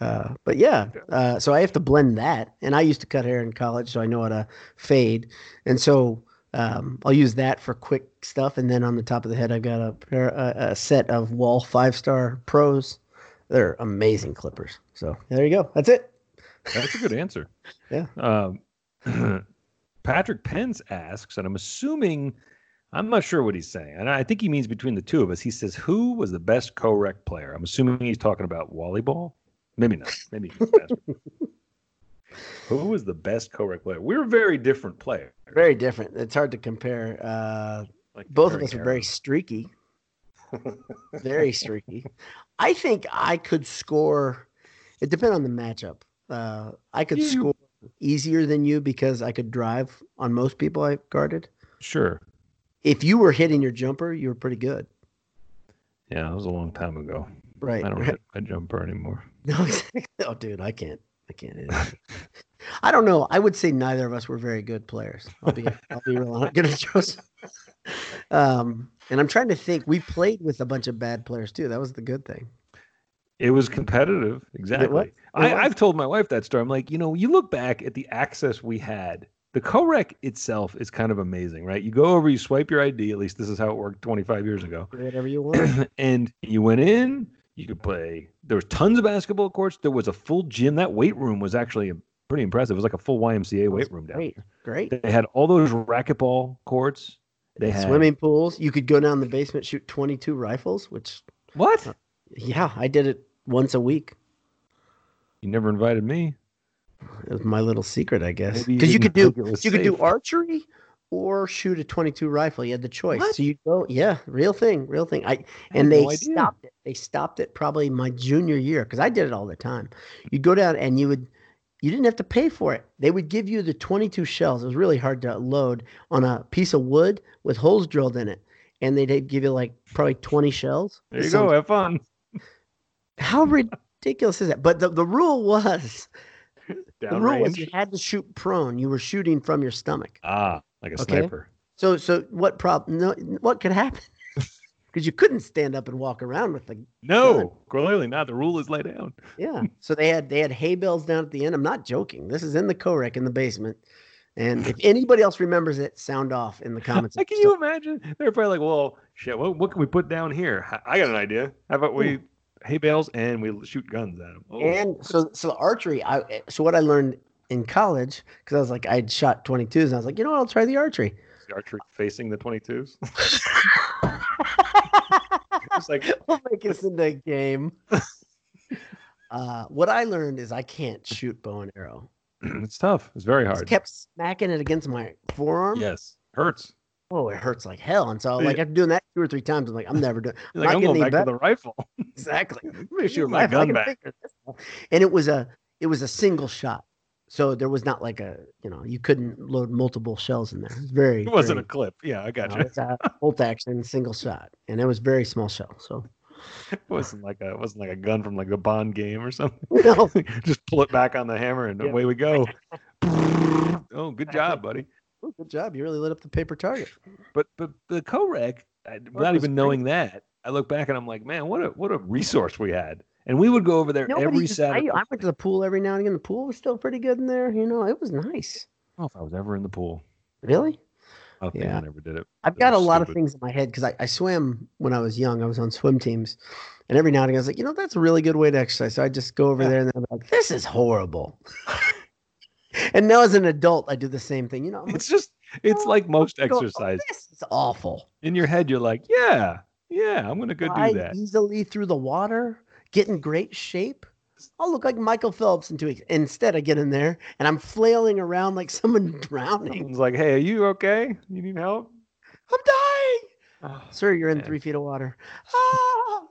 Uh, but yeah, uh, so I have to blend that, and I used to cut hair in college, so I know how to fade, and so um, I'll use that for quick stuff. And then on the top of the head, I've got a pair, a, a set of Wahl Five Star Pros. They're amazing clippers. So there you go. That's it. That's a good answer. Yeah. Um, Patrick Pence asks, and I'm assuming, I'm not sure what he's saying, and I think he means between the two of us. He says, "Who was the best co-rec player?" I'm assuming he's talking about volleyball. Maybe not. Maybe. Who was the best co-rec player? We're very different players. Very different. It's hard to compare. Uh, Like both of us are very streaky. very streaky. I think I could score. It depends on the matchup. Uh, I could You- score easier than you because I could drive on most people I guarded. Sure. If you were hitting your jumper, you were pretty good. Yeah, that was a long time ago. Right. I don't right. hit my jumper anymore. No, exactly. Oh, dude, I can't. I can't it. I don't know. I would say neither of us were very good players. I'll be. I'll be real honest. Good at Joseph. Um, and I'm trying to think. We played with a bunch of bad players too. That was the good thing. It was competitive. Exactly. I, was. I've told my wife that story. I'm like, you know, you look back at the access we had. The co-rec itself is kind of amazing, right? You go over, you swipe your ID. At least this is how it worked 25 years ago. Whatever you want. and you went in. You could play. There was tons of basketball courts. There was a full gym. That weight room was actually pretty impressive. It was like a full YMCA weight room down Great, great. They had all those racquetball courts. They had Swimming pools. You could go down the basement, shoot 22 rifles, which, What? Uh, yeah, I did it once a week. You never invited me. It was my little secret, I guess. Maybe you Because you, could do you could do archery or shoot a 22 rifle. You had the choice. What? So you go, yeah, real thing, real thing. I I and they no stopped it. They stopped it probably my junior year because I did it all the time. You'd go down and you would you didn't have to pay for it. They would give you the 22 shells. It was really hard to load on a piece of wood with holes drilled in it. And they'd give you like probably 20 shells. There you go. Have fun. How ridiculous is that? But the, the rule was the Down rule was you had to shoot prone. You were shooting from your stomach. Ah, like a Okay. sniper. So so what problem? No, what could happen? Because you couldn't stand up and walk around with the No, clearly not. The rule is lay down. yeah. So they had they had hay bales down at the end. I'm not joking. This is in the co-rec in the basement. And if anybody else remembers it, sound off in the comments. Like, can you imagine? They're probably like, well, shit, what, what can we put down here? I- got an idea. How about we hay bales and we shoot guns at them? Oh, And so so the archery. I so what I learned in college because I was like I'd shot 22s and I was like you know what I'll try the archery. the archery facing the 22s. it's like, we'll make this into a game. Uh, what I learned is I can't shoot bow and arrow. it's tough. It's very I just hard. kept smacking it against my forearm. Yes, hurts. Oh, it hurts like hell. And so, Yeah. like, after doing that two or three times, I'm like, I'm never doing. You're like, I'm going back to the rifle. Exactly. I'm gonna shoot my gun gun back. And it was a, it was a single shot. So there was not like a, you know, you couldn't load multiple shells in there. It was very. It wasn't a clip. Yeah, I got no, you. it's a bolt action single shot, and it was very small shell. So It wasn't like a it wasn't like a gun from like the Bond game or something. no, Just pull it back on the hammer and Yeah. away we go. oh, good job, buddy. Oh, good job. You really lit up the paper target. But but the co-rec, I- oh, without even great. knowing that, I look back and I'm like, man, what a what a resource we had. And we would go over there Nobody every just- Saturday. I went to the pool every now and again. The pool was still pretty good in there. You know, it was nice. I don't know if I was ever in the pool. Really? I think Yeah. I never did it. I've got a lot of things in my head because I, I swam when I was young. I was on swim teams. And every now and again, I was like, you know, that's a really good way to exercise. So I just go over Yeah. there and then I'm like, this is horrible. and now as an adult, I do the same thing. You know, I'm like, It's just it's "Oh, like most go, "Oh, exercise. this is awful. In your head, you're like, yeah, yeah, I'm gonna go do that. easily through the water, get in great shape. I'll look like Michael Phelps in two weeks. Instead, I get in there and I'm flailing around like someone drowning. Someone's like, hey, are you okay? You need help? I'm dying. Oh, Sir, you're in three feet of water. Ah!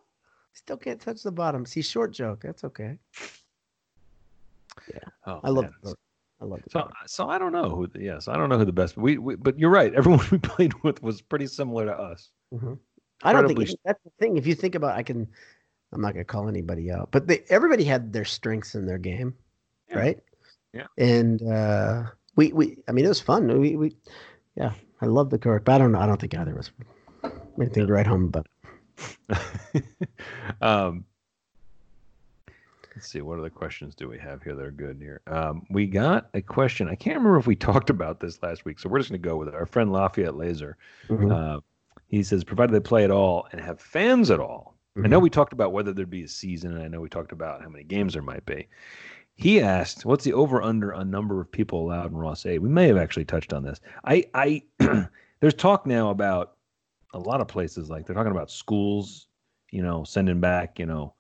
Still can't touch the bottom. See, short joke. That's okay. oh, I love man. I love the So, so I don't know who. The, yes, I don't know who the best. We, we, but you're right. Everyone we played with was pretty similar to us. Mhm. I don't think incredibly- that's the thing. If you think about, I can. I'm not gonna call anybody out, but they, everybody had their strengths in their game, Yeah. right? Yeah. And uh, we we I mean it was fun. We we yeah I love the court, but I don't know. I don't think either of us anything to write home about. um, let's see. What other questions do we have here that are good here? Um, we got a question. I can't remember if we talked about this last week, so we're just going to go with it. Our friend Lafayette Laser. Mhm. Uh, he says, provided they play at all and have fans at all. I know we talked about whether there'd be a season, and I know we talked about how many games there might be. He asked, "What's the over under on number of people allowed in Ross-Ade?" We may have actually touched on this. I, I, there's talk now about a lot of places like they're talking about schools, you know, sending back, you know,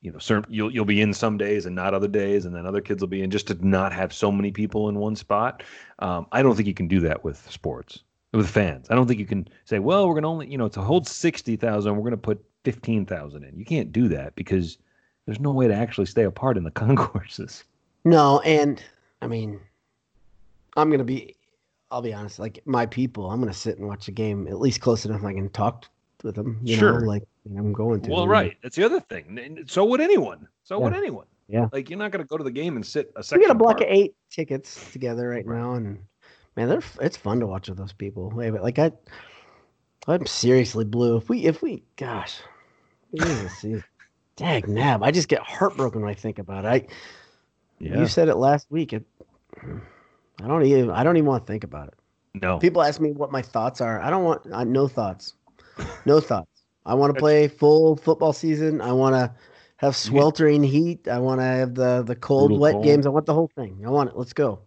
you know, certain you'll you'll be in some days and not other days, and then other kids will be in just to not have so many people in one spot. Um, I don't think you can do that with sports with fans. I don't think you can say, well, we're going to only, you know, to hold 60,000, we're going to put 15,000 in. You can't do that because there's no way to actually stay apart in the concourses. No, and I mean, I'm gonna be. I'll be honest. Like my people, I'm gonna sit and watch the game at least close enough I can talk with them. You Sure. know, like I'm going to. Well, right. That's the other thing. So would anyone. So would anyone. Yeah. Like you're not going to go to the game and sit a second. We got a block apart. of eight tickets together right, Right. now, and man, they're it's fun to watch with those people. But like I, I'm seriously blue. If we, if we, gosh, see, dag nab, I just get heartbroken when I think about it. I, Yeah. you said it last week. It, I don't even, I don't even want to think about it. No. People ask me what my thoughts are. I don't want I, no thoughts. No thoughts. I want to play full football season. I want to have sweltering heat. I want to have the the cold, wet cold. games. I want the whole thing. I want it. Let's go.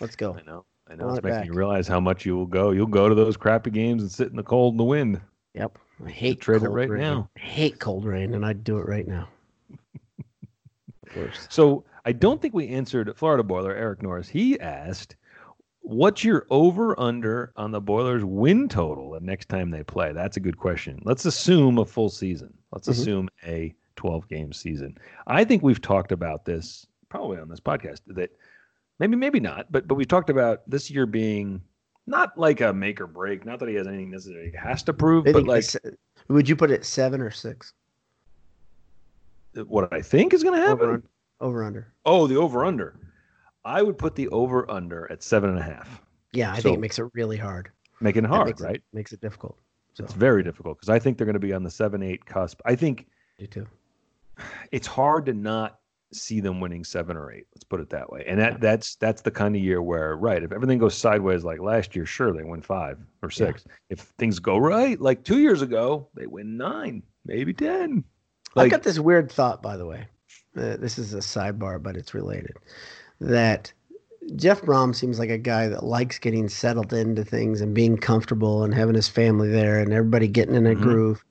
Let's go. I know. I know. Want It's it making back. you realize how much you will go. You'll go to those crappy games and sit in the cold and the wind. Yep. I hate trade it cold right rain. now. I hate cold rain, and I'd do it right now. Worst. So I don't think we answered Florida Boiler Eric Norris. He asked, "What's your over under on the Boilers win total the next time they play?" That's a good question. Let's assume a full season. Let's Mhm. assume a 12 game season. I think we've talked about this probably on this podcast that maybe maybe not, but but we've talked about this year being not like a make or break. Not that he has anything necessarily he has to prove, I but like would you put it seven or six? what I think is going to happen. Over, over under. Oh, the over under. I would put the over under at seven and a half. Yeah, I So- think it makes it really hard. Making it hard, makes right? It, makes it difficult. So It's very difficult because I think they're going to be on the seven eight cusp. I think you too. it's hard to not see them winning seven or eight. Let's put it that way. And that that's that's the kind of year where, right, if everything goes sideways like last year, sure they win five or Yeah. six. If things go right, like two years ago, they win nine, maybe ten. I've got this weird thought, by the way. Uh, this is a sidebar, but it's related. That Jeff Brohm seems like a guy that likes getting settled into things and being comfortable and having his family there and everybody getting in a Mhm. groove.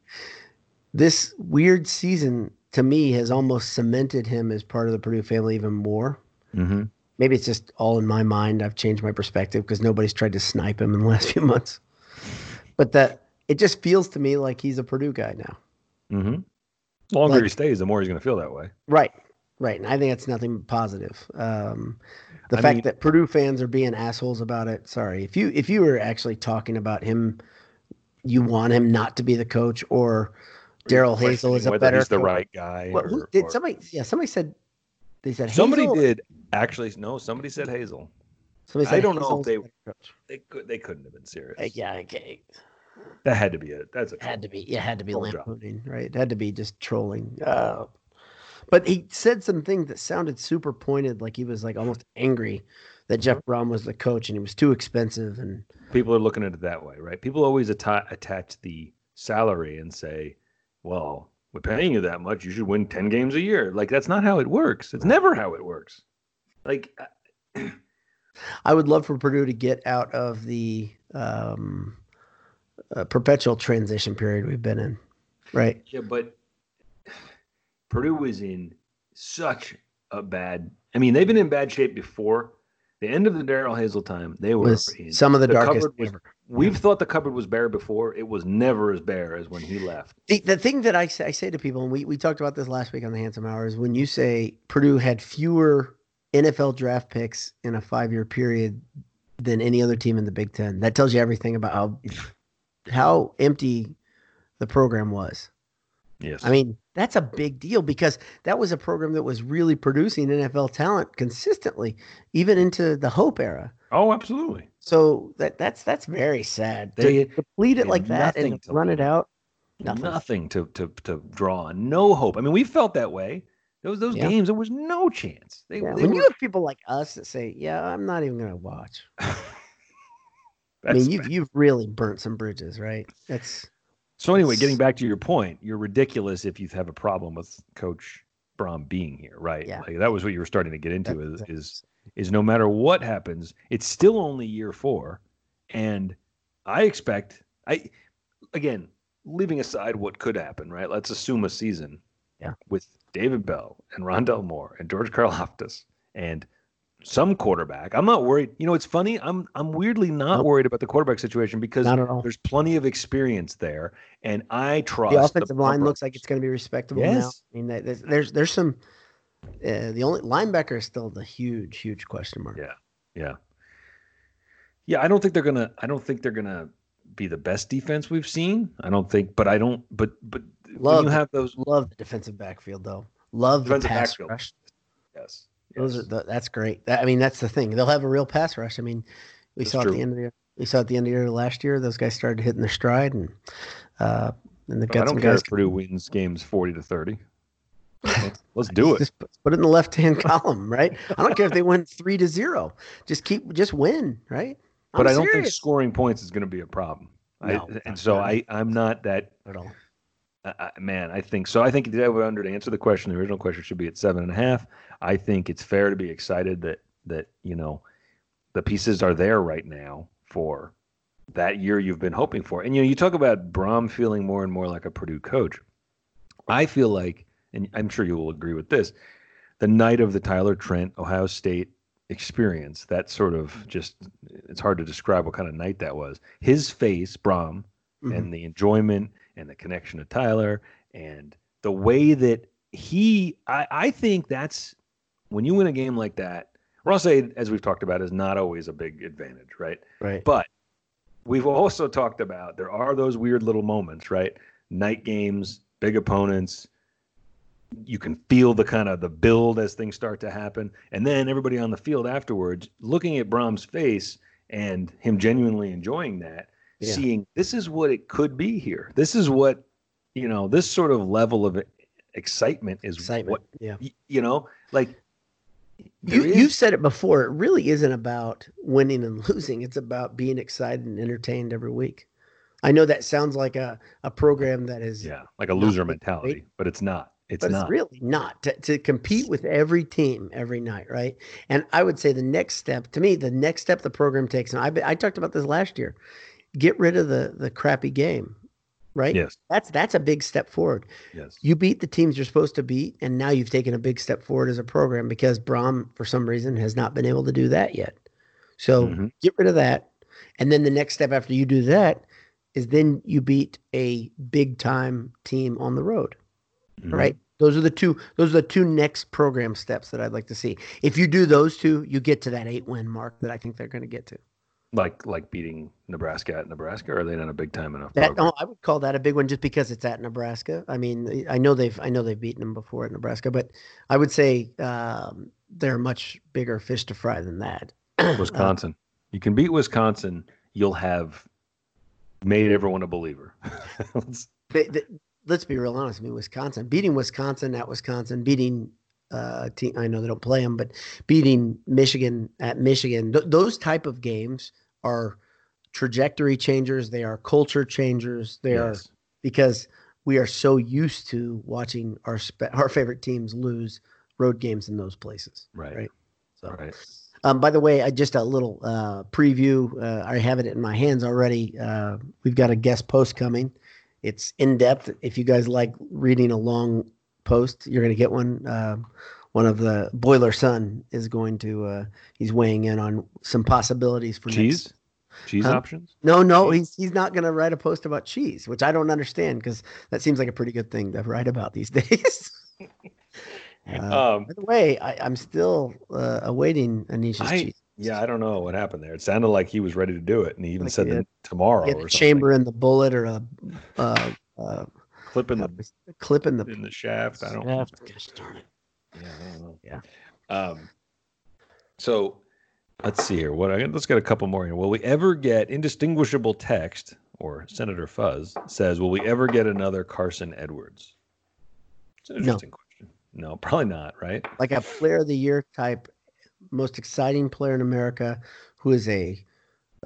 This weird season to me has almost cemented him as part of the Purdue family even more. Mhm. Maybe it's just all in my mind. I've changed my perspective because nobody's tried to snipe him in the last few months. But that it just feels to me like he's a Purdue guy now. Mhm. longer Like- he stays, the more he's going to feel that way. Right, right, and I think that's nothing but positive. Um, the I fact mean- that Purdue fans are being assholes about it. Sorry, if you if you were actually talking about him, you want him not to be the coach, or Darrell Hazell is a whether better. he's the coach. right guy. What, who, or- did or- somebody? Yeah, somebody said. They said Somebody Hazell- did actually. No, somebody said Hazell. Somebody I don't know if they- a better coach. They could. They couldn't have been serious. Uh, yeah, okay. That had to be it. That's a had to be. Yeah, it had to be lampooning, right? It had to be just trolling. Uh, but he said some things that sounded super pointed, like he was like almost angry that Jeff Mm-hmm. Brohm was the coach and he was too expensive. And people are looking at it that way, right? People always atta- attach the salary and say, "Well, we're paying you that much. You should win ten games a year." Like that's not how it works. It's never how it works. Like uh, I would love for Purdue to get out of the um, uh, perpetual transition period we've been in, right? Yeah, but Purdue is in such a bad. I mean, they've been in bad shape before. The end of the Darrell Hazell time, they were. Some of the, the darkest was- we've thought the cupboard was bare before. It was never as bare as when he left. The, the thing that I say, I say to people, and we, we talked about this last week on the Handsome Hour, is when you say Purdue had fewer NFL draft picks in a five year period than any other team in the Big Ten, that tells you everything about how how empty the program was. Yes. I mean, that's a big deal because that was a program that was really producing NFL talent consistently, even into the Hope era. oh, absolutely. So that that's that's very sad. They- to deplete it like that and run it out. Nothing. Nothing, to, to to draw on. No hope. I mean, we felt that way. Those those Yeah. games, there was no chance. They, Yeah, they when were, you have people like us that say, "Yeah, I'm not even going to watch," I mean, you've you've really burnt some bridges, right? That's So anyway, getting back to your point, you're ridiculous if you have a problem with Coach Brohm being here, right? Yeah. Like that was what you were starting to get into is is is no matter what happens, it's still only year four, and I expect I again leaving aside what could happen, right? Let's assume a season, Yeah. with David Bell and Rondale Moore and George Karlaftis and some quarterback. I'm not worried. You know, it's funny. I'm I'm weirdly not Nope. worried about the quarterback situation because not at all. there's plenty of experience there, and I trust The offensive line looks like it's going to be respectable now. Yes. I mean, there's there's, there's some. Uh, the only linebacker is still the huge, huge question mark. Yeah. Yeah. Yeah, I don't think they're gonna. I don't think they're gonna be the best defense we've seen. I don't think, but I don't. But but Love you the- have those, Love the defensive backfield though. Love the Defensive pass backfield. rush. Those yes. are the, that's great. That, I mean, that's the thing. They'll have a real pass rush. I mean, we That's saw at the end of the year. We saw at the end of the year last year. Those guys started hitting their stride, and uh, and they've I don't care guys. if Purdue wins games forty to thirty. Let's, do it. Just put it in the left hand column, right? I don't care if they win three to zero. Just keep, just win, right? But I'm I don't think scoring points is going to be a problem. No, I, and so I I'm not that at all. Uh, man, I think so. I think the under to answer the question, the original question should be at seven and a half. I think it's fair to be excited that that you know the pieces are there right now for that year you've been hoping for. And you know, you talk about Brohm feeling more and more like a Purdue coach. I feel like, and I'm sure you will agree with this, the night of the Tyler Trent Ohio State experience, that sort of just it's hard to describe what kind of night that was. His face, Brohm, mm-hmm. and the enjoyment and the connection to Tyler and the way that he I, I think that's when you win a game like that, Ross-Ade, as we've talked about, is not always a big advantage, right? Right. But we've also talked about there are those weird little moments, right? Night games, big opponents. You can feel the kind of the build as things start to happen, and then everybody on the field afterwards, looking at Brohm's face and him genuinely enjoying that, yeah. seeing this is what it could be here. This is what you know. This sort of level of excitement is excitement. what yeah. you know, like you is... you've said it before. It really isn't about winning and losing. It's about being excited and entertained every week. I know that sounds like a, a program that is yeah like a loser mentality, great, but it's not. It's but not it's really not to, to compete with every team every night, right? And I would say the next step to me, the next step the program takes, and I I talked about this last year, get rid of the the crappy game right? Yes. That's that's a big step forward. Yes. You beat the teams you're supposed to beat, and now you've taken a big step forward as a program because Brohm, for some reason, has not been able to do that yet. So mm-hmm. get rid of that. And then the next step after you do that is then you beat a big time team on the road. Mm-hmm. Right? Those are the two those are the two next program steps that I'd like to see. If you do those two, you get to that eight win mark that I think they're going to get to like like beating Nebraska at Nebraska? Or are they not a big time enough? That, no, I would call that a big one just because it's at Nebraska. I mean, I know they've I know they've beaten them before at Nebraska, but I would say um, they're much bigger fish to fry than that. Wisconsin, uh, you can beat Wisconsin, you'll have made everyone a believer. they, they, let's be real honest. I mean, Wisconsin beating Wisconsin at Wisconsin, beating uh, team. I know they don't play them, but beating Michigan at Michigan, th- those type of games are trajectory changers. They are culture changers. They yes. are because we are so used to watching our spe- our favorite teams lose road games in those places. Right. Right. So. Right. Um, by the way, I just a little uh, preview. Uh, I have it in my hands already. Uh, we've got a guest post coming. It's in depth. If you guys like reading a long post, you're going to get one. Uh, one of the Boiler Son is going to uh, he's weighing in on some possibilities for cheese. Next. Cheese huh? options? No, no, he's he's not going to write a post about cheese, which I don't understand because that seems like a pretty good thing to write about these days. uh, um, by the way, I, am still uh, awaiting Anisha's I, cheese. Yeah, I don't know what happened there. It sounded like he was ready to do it, and he even like said that tomorrow. Or chamber in the bullet or a uh, uh, clip in the clip in the in the shaft. I don't. Shaft. Gosh darn it. Yeah, I don't know. Yeah. Um, so let's see here. What I let's get a couple more here. Will we ever get indistinguishable text? Or Senator Fuzz says, "Will we ever get another Carson Edwards?" It's an interesting no. question. No, probably not. Right? Like a Player of the Year type, most exciting player in America, who is a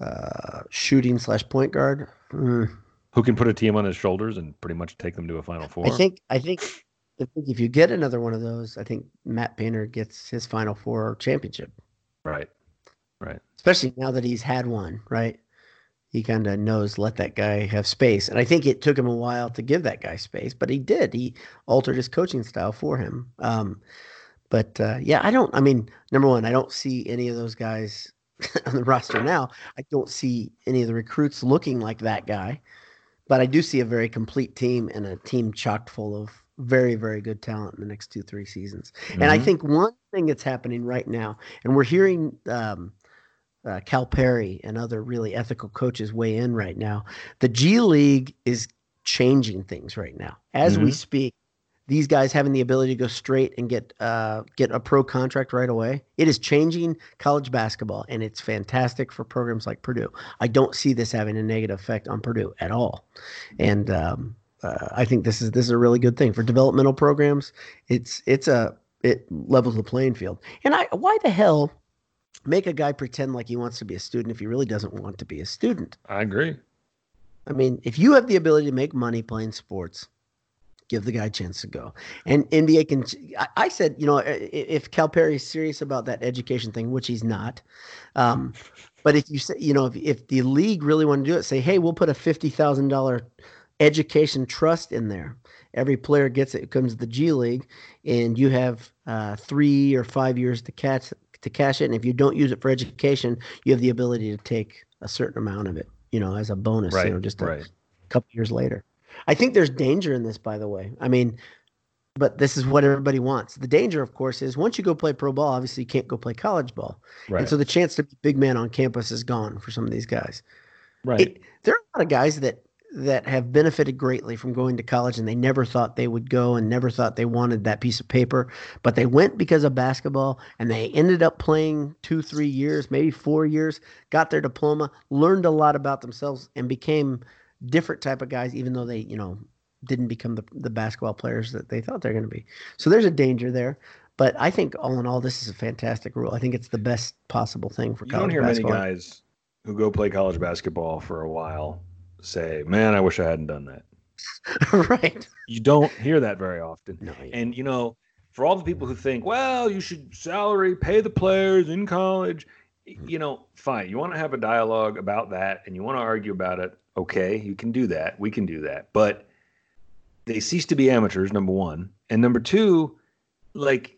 uh, shooting slash point guard. Mm. Who can put a team on his shoulders and pretty much take them to a Final Four? I think. I think I think if you get another one of those, I think Matt Painter gets his Final Four championship. Right. Right. Especially now that he's had one, right? He kind of knows let that guy have space. And I think it took him a while to give that guy space, but he did. He altered his coaching style for him. Um, but uh, yeah, I don't, I mean, number one, I don't see any of those guys on the roster now. I don't see any of the recruits looking like that guy. But I do see a very complete team and a team chocked full of very, very good talent in the next two, three seasons. Mm-hmm. And I mm-hmm. think one thing that's happening right now, and we're hearing um, uh, Perry and other really ethical coaches weigh in right now. The G League is changing things right now as mm-hmm. we speak. These guys having the ability to go straight and get uh, get a pro contract right away. It is changing college basketball, and it's fantastic for programs like Purdue. I don't see this having a negative effect on Purdue at all, and um, uh, I think this is this is a really good thing for developmental programs. It's it's a it levels the playing field. And I why the hell make a guy pretend like he wants to be a student if he really doesn't want to be a student? I agree. I mean, if you have the ability to make money playing sports, give the guy a chance to go. And NBA can. I, I said, you know, if Calipari is serious about that education thing, which he's not, um, but if you say, you know, if, if the league really want to do it, say, hey, we'll put a fifty thousand dollar education trust in there. Every player gets it. It comes to the G League, and you have uh, three or five years to catch to cash it. And if you don't use it for education, you have the ability to take a certain amount of it, you know, as a bonus, Right, you know, just a right. couple years later. I think there's danger in this, by the way. I mean, but this is what everybody wants. The danger, of course, is once you go play pro ball, obviously you can't go play college ball. Right. And so the chance to be big man on campus is gone for some of these guys. right. It, there are a lot of guys that that have benefited greatly from going to college and they never thought they would go and never thought they wanted that piece of paper. But they went because of basketball and they ended up playing two three years maybe four years got their diploma learned a lot about themselves and became different type of guys even though they you know didn't become the, the basketball players that they thought they're going to be. So there's a danger there. But i think all in all this is a fantastic rule. I think it's the best possible thing for you college don't hear many guys who go play college basketball for a while say, "Man, I wish I hadn't done that." right You don't hear that very often. no And you know, for all the people who think, well, you should salary pay the players in college, mm. you know, fine. You want to have a dialogue about that and you want to argue about it. Okay, you can do that. We can do that. But they cease to be amateurs, number one. And number two, like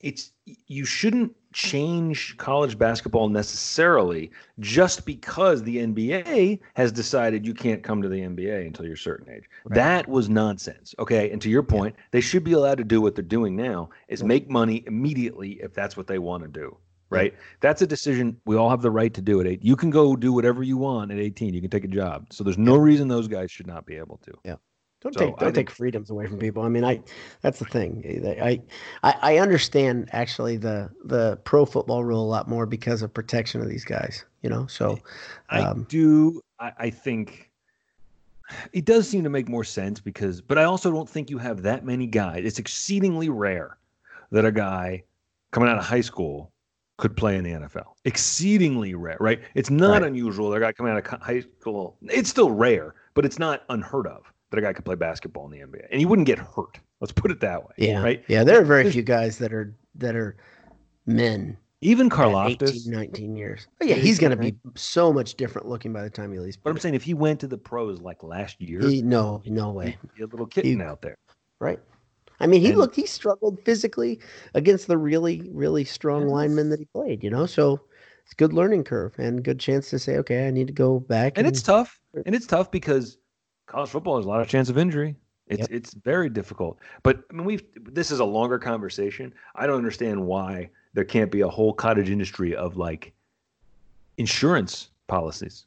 it's you shouldn't change college basketball necessarily just because the NBA has decided you can't come to the NBA until you're a certain age. Right. That was nonsense. Okay. And to your point, they should be allowed to do what they're doing now is Yeah. make money immediately if that's what they want to do. Right. That's a decision. We all have the right to do it. Eight. You can go do whatever you want at 18. You can take a job. So there's no reason those guys should not be able to. Don't So, take don't take freedoms away from people. I mean, I that's the thing. I, I I understand actually the the pro football rule a lot more because of protection of these guys. You know, so I Um, do. I, I think it does seem to make more sense because, but I also don't think you have that many guys. It's exceedingly rare that a guy coming out of high school could play in the NFL. Exceedingly rare, right? It's not Right. unusual that a guy coming out of high school. It's still rare, but it's not unheard of that a guy could play basketball in the NBA, and he wouldn't get hurt. Let's put it that way. yeah, Right. yeah. There are very There's- few guys that are that are men. Even Karlaftis. 18, 19 years. But yeah, he's going to be so much different looking by the time he leaves. But I'm saying if he went to the pros like last year, he, no, no way. a little kitten out there. Right. I mean, he And- looked, he struggled physically against the really, really strong Yes. linemen that he played, you know? So it's good learning curve and good chance to say, okay, I need to go back. and it's tough and it's tough because college football has a lot of chance of injury it's Yep. it's very difficult but i mean we've this is a longer conversation i don't understand why there can't be a whole cottage industry of like insurance policies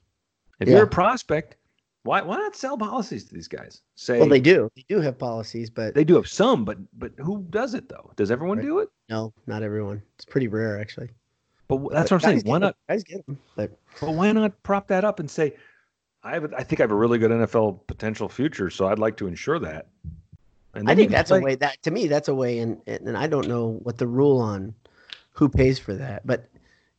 if Yeah. you're a prospect why why not sell policies to these guys say well, they do. They do have policies, but they do have some but but who does it though does everyone Right. do it no, not everyone. It's pretty rare, actually. but that's But what i'm saying why not Guys get them. But But why not prop that up and say, I have, I think I have a really good NFL potential future, so I'd like to ensure that. And I think that's a way that to me that's a way and and I don't know what the rule on who pays for that, but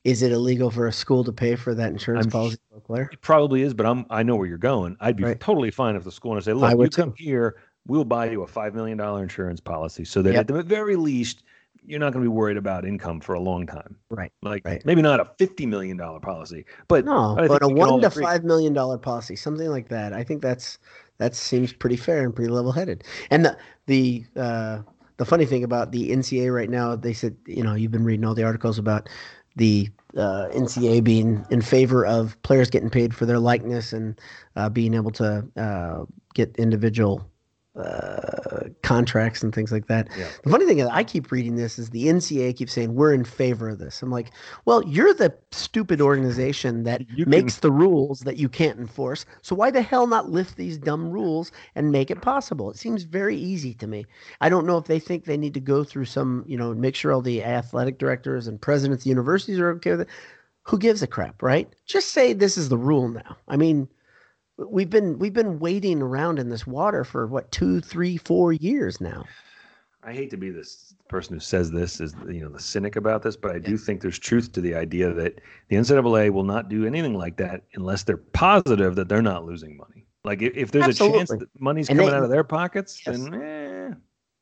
is it illegal for a school to pay for that insurance I'm policy for a player? It probably is, but I'm I know where you're going. I'd be Right. totally fine if the school and say, look, you would come too. here, we'll buy you a five million dollar insurance policy, so that Yep. at the very least you're not going to be worried about income for a long time. Right, Like right. maybe not a fifty million dollar policy, but No, I but a we can all one to agree- five million dollar policy, something like that. I think that's that seems pretty fair and pretty level headed. And the the uh, the funny thing about the NCA right now, they said you know you've been reading all the articles about the uh, NCAA being in favor of players getting paid for their likeness and uh, being able to uh, get individual uh, contracts and things like that. Yeah. The funny thing is, I keep reading this is the NCAA keeps saying we're in favor of this. I'm like, well, you're the stupid organization that You can- makes the rules that you can't enforce. So why the hell not lift these dumb rules and make it possible? It seems very easy to me. I don't know if they think they need to go through some, you know, make sure all the athletic directors and presidents of universities are okay with it. Who gives a crap, right? Just say this is the rule now. I mean, we've been we've been wading around in this water for what two, three, four years now. I hate to be this person who says this is you know the cynic about this, but I do think there's truth to the idea that the NCAA will not do anything like that unless they're positive that they're not losing money. Like if, if there's a chance that money's And coming they- out of their pockets, Yes. then eh,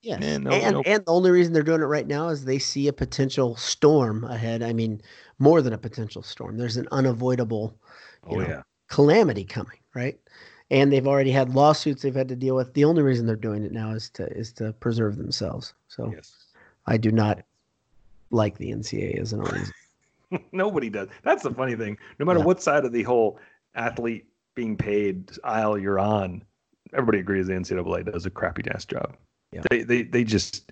Yes. Yeah, no- and no- and the only reason they're doing it right now is they see a potential storm ahead. I mean, more than a potential storm. There's an unavoidable you oh know, yeah. calamity coming, right? And they've already had lawsuits they've had to deal with. The only reason they're doing it now is to is to preserve themselves. So Yes. I do not like the NCAA as an organization. Nobody does. That's the funny thing. No matter Yeah. what side of the whole athlete being paid aisle you're on, everybody agrees the NCAA does a crappy ass job. Yeah. They, they they just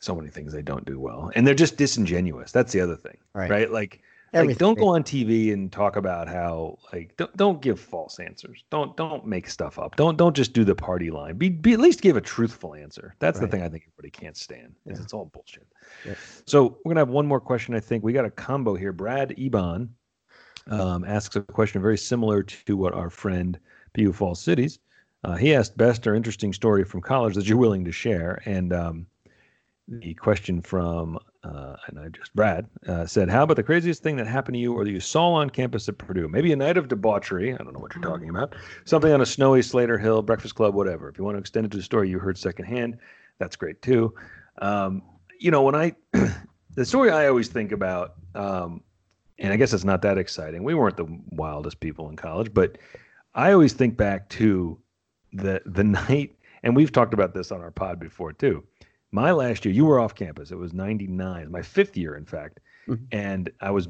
so many things they don't do well, and they're just disingenuous. That's the other thing, Right. right? Like, like don't go on TV and talk about how like don't don't give false answers. Don't don't make stuff up. Don't don't just do the party line. Be, be at least give a truthful answer. That's the thing I think everybody can't stand. Is Yeah. it's all bullshit. Yeah. So we're gonna have one more question. I think we got a combo here. Brad Ebon um, asks a question very similar to what our friend PU Falls Cities. Uh, he asked best or interesting story from college that you're willing to share, and um, the question from uh, and I just Brad uh, said, "How about the craziest thing that happened to you or that you saw on campus at Purdue? Maybe a night of debauchery. I don't know what you're talking about. Something on a snowy Slayter Hill, Breakfast Club, whatever. If you want to extend it to the story you heard secondhand, that's great too. Um, you know, when I the story I always think about, um, and I guess it's not that exciting. We weren't the wildest people in college, but I always think back to the the night, and we've talked about this on our pod before too. My last year, you were off campus. It was '99, my fifth year, in fact, Mhm. and I was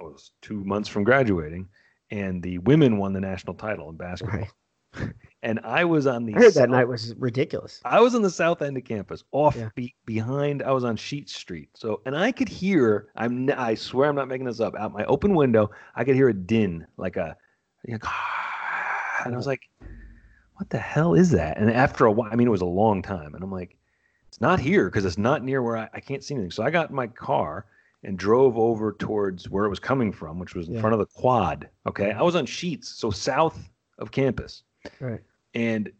I was two months from graduating, and the women won the national title in basketball. Right. And I was on the I heard that night was ridiculous. I was on the south end of campus, off Yeah. be, behind. I was on Sheetz Street, so and I could hear. I'm. I swear I'm not making this up. Out my open window, I could hear a din, like a, like, and I was like, "What the hell is that?" And after a while, I mean, it was a long time, and I'm like, "It's not here because it's not near where I, I can't see anything." So I got my car and drove over towards where it was coming from, which was in Yeah. front of the quad. Okay, I was on Sheetz, so south of campus Right. and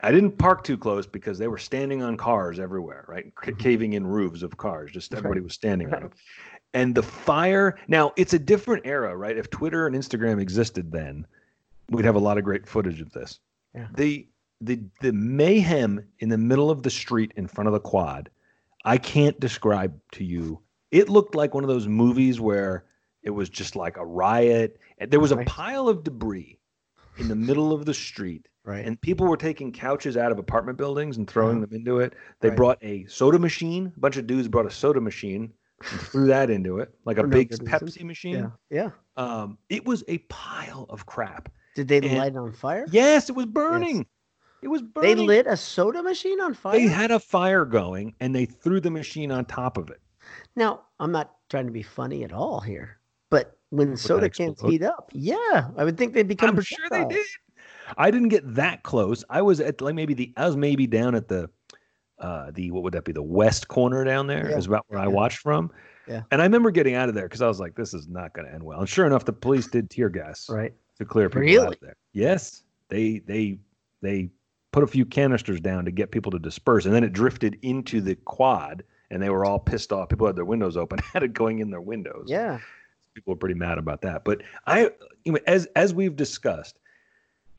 I didn't park too close because they were standing on cars everywhere, right? C- mm-hmm. caving in roofs of cars. Just everybody was standing on them. And the fire. Now it's a different era, right? If Twitter and Instagram existed then, we'd have a lot of great footage of this. Yeah. The the the mayhem in the middle of the street in front of the quad. I can't describe to you. It looked like one of those movies where it was just like a riot. There was a pile of debris in the middle of the street Right. and people were taking couches out of apartment buildings and throwing Uh-huh. them into it. They Right. brought a soda machine. A bunch of dudes brought a soda machine and threw that into it, like a no big. Pepsi machine. yeah. Yeah. Um, it was a pile of crap. Did they And- light it on fire? Yes, it was burning. It was They lit a soda machine on fire. They had a fire going, and they threw the machine on top of it. Now, I'm not trying to be funny at all here, but when soda cans heat up, yeah, I would think they'd become. I'm sure they did. I didn't get that close. I was at like maybe the I was maybe down at the uh the what would that be the west corner down there Yeah. is about where I watched from. Yeah. And I remember getting out of there because I was like, this is not going to end well. And sure enough, the police did tear gas Right. to clear people out Really? of there. Yes, they they they put a few canisters down to get people to disperse, and then it drifted into the quad, and they were all pissed off. People had their windows open, had it going in their windows Yeah. people were pretty mad about that. But I, you know, as as we've discussed,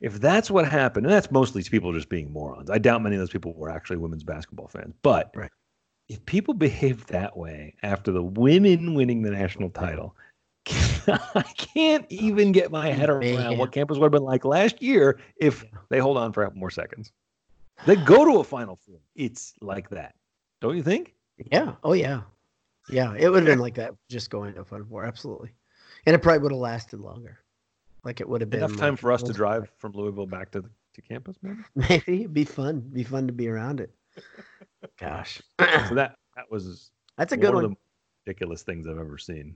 if that's what happened, and that's mostly people just being morons. I doubt many of those people were actually women's basketball fans. But Right. if people behaved that way after the women winning the national title, I can't even get my oh, head around Man. what campus would have been like last year if they hold on for a couple more seconds. They go to a final four. It's like that, don't you think? Yeah. Oh yeah. Yeah. It would have been like that just going to a Final Four. Absolutely. And it probably would have lasted longer. Like it would have been Enough time like- for us to drive from Louisville back to to campus, maybe. Maybe it'd be fun. Be fun to be around it. Gosh. So that that was That's a good one one. of the ridiculous things I've ever seen.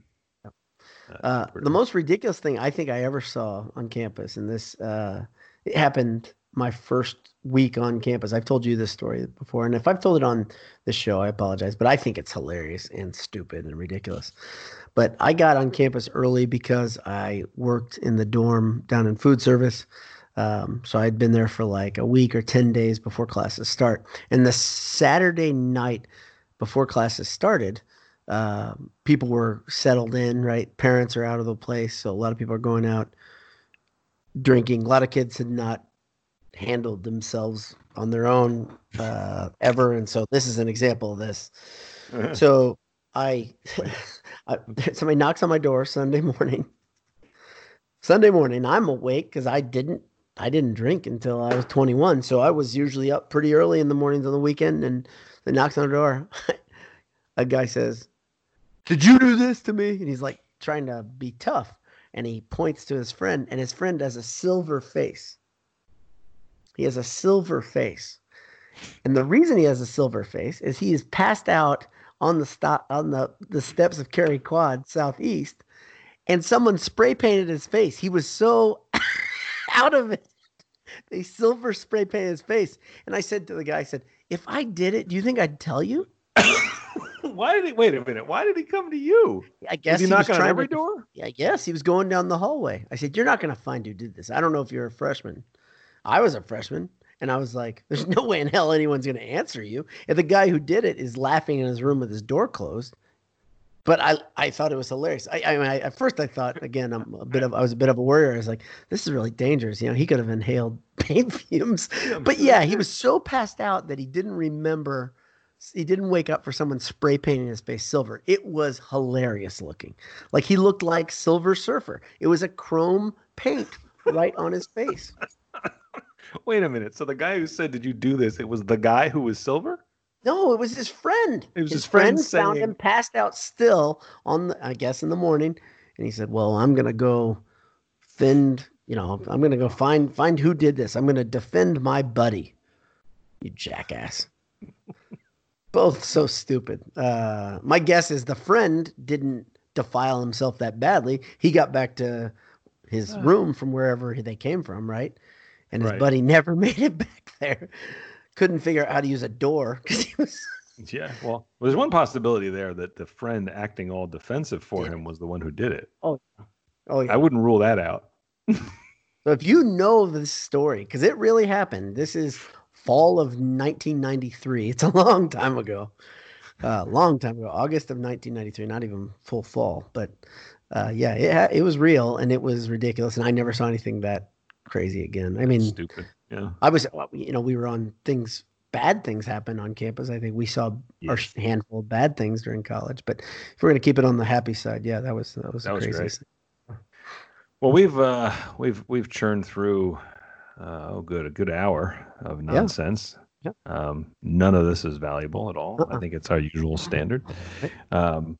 Uh, the most ridiculous thing I think I ever saw on campus, and this uh, it happened my first week on campus. I've told you this story before, and if I've told it on the show, I apologize, but I think it's hilarious and stupid and ridiculous. But I got on campus early because I worked in the dorm down in food service. Um, so I'd been there for like a week or 10 days before classes start. And the Saturday night before classes started, uh, people were settled in, right? Parents are out of the place. So a lot of people are going out. drinking. A lot of kids had not handled themselves on their own uh, ever, and so this is an example of this. So I, I somebody knocks on my door Sunday morning. Sunday morning, I'm awake because I didn't I didn't drink until I was 21, so I was usually up pretty early in the mornings on the weekend. And they knocks on the door. a guy says, "Did you do this to me?" And he's like trying to be tough, and he points to his friend, and his friend has a silver face. He has a silver face, and the reason he has a silver face is he is passed out on the on the the steps of Cary Quad Southeast, and someone spray painted his face. He was so out of it. They silver spray painted his face, and I said to the guy, I said, "If I did it, do you think I'd tell you?" Why did he wait a minute? Why did he come to you? I guess Did he, he knock on trying every to- door? Yeah, I guess he was going down the hallway. I said, "You're not going to find who did this. I don't know if you're a freshman. I was a freshman, and I was like, there's no way in hell anyone's going to answer you if the guy who did it is laughing in his room with his door closed." But I, I thought it was hilarious. I, I, mean, I at first I thought again, I'm a bit of, I was a bit of a worrier. I was like, this is really dangerous. You know, he could have inhaled paint fumes. But yeah, he was so passed out that he didn't remember. He didn't wake up for someone spray painting his face silver. It was hilarious looking. Like he looked like Silver Surfer. It was a chrome paint right on his face. Wait a minute. So the guy who said, "Did you do this?" It was the guy who was silver. No, it was his friend. It was his, his friend found saying- him passed out still on the, I guess in the morning, and he said, "Well, I'm gonna go defend. You know, I'm gonna go find find who did this. I'm gonna defend my buddy." You jackass. Both so stupid. Uh, my guess is the friend didn't defile himself that badly. He got back to his room from wherever they came from, right? And his Right. buddy never made it back there. Couldn't figure out how to use a door because he was. Yeah. Well, there's one possibility there that the friend acting all defensive for Yeah. him was the one who did it. Oh, Oh yeah. I wouldn't rule that out. So if you know this story, because it really happened, this is fall of 1993. It's a long time ago, uh, long time ago, August of 1993. Not even full fall, but uh, yeah, it it was real and it was ridiculous, and I never saw anything that crazy again. I mean, Stupid. Yeah. I was, you know, we were on things. Bad things happen on campus. I think we saw our Yes. handful of bad things during college. But if we're going to keep it on the happy side, yeah, that was that was That was great. Well, we've uh, we've we've churned through uh, oh good a good hour of nonsense. Yeah. Um, none of this is valuable at all. I Uh-uh. think it's our usual standard. Right. Um,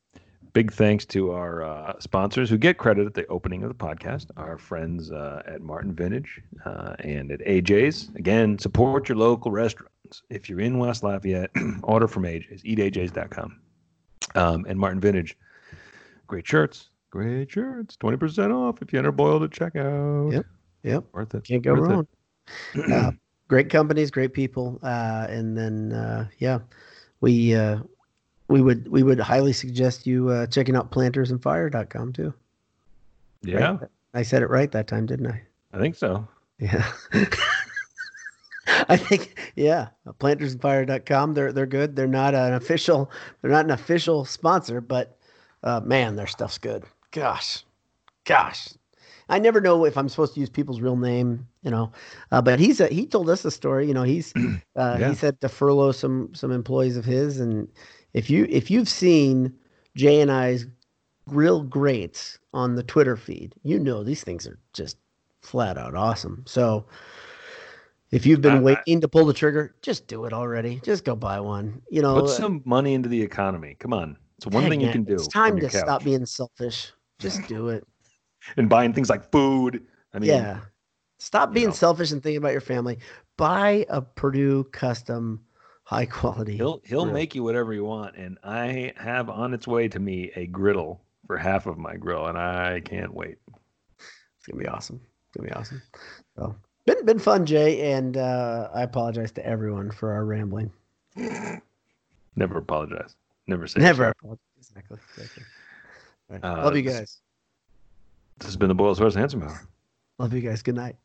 big thanks to our uh, sponsors who get credit at the opening of the podcast. Our friends uh, at Martin Vintage uh, and at AJ's. Again, support your local restaurants. If you're in West Lafayette, order from AJ's. EatAJ's.com. Um, and Martin Vintage, great shirts. Great shirts. 20% off if you enter Boiled at checkout. Yep. Yep. Worth it. Can't go Worth wrong. uh, great companies, great people, uh, and then uh, yeah, we uh, we would we would highly suggest you uh, checking out plantersandfire.com too. Yeah, Right? I said it right that time, didn't I? I think so. Yeah. I think yeah, plantersandfire.com. They're they're good. They're not an official. They're not an official sponsor, but uh, man, their stuff's good. Gosh, gosh, I never know if I'm supposed to use people's real name. You know, uh, but he's a, he told us a story. You know, he's uh, Yeah. he said to furlough some some employees of his, and if you if you've seen Jay and I's grill grates on the Twitter feed, you know these things are just flat out awesome. So if you've been I- I- waiting to pull the trigger, just do it already. Just go buy one. You know, Put some money into the economy. Come on. It's one thing you can do. It's time to your stop being selfish. Just do it. And buying things like food. I mean, yeah. Stop being know. selfish and thinking about your family. Buy a Purdue custom high quality. he'll he'll grill. make you whatever you want. And I have on its way to me a griddle for half of my grill, and I can't wait. It's gonna be awesome. It's gonna be awesome. So been been fun, Jay, and uh, I apologize to everyone for our rambling. Never apologize. Never say Never sorry. apologize. Exactly. exactly. All right. Uh, Love you this- guys. This has been the Boiled Sports Handsome Hour. Love you guys. Good night.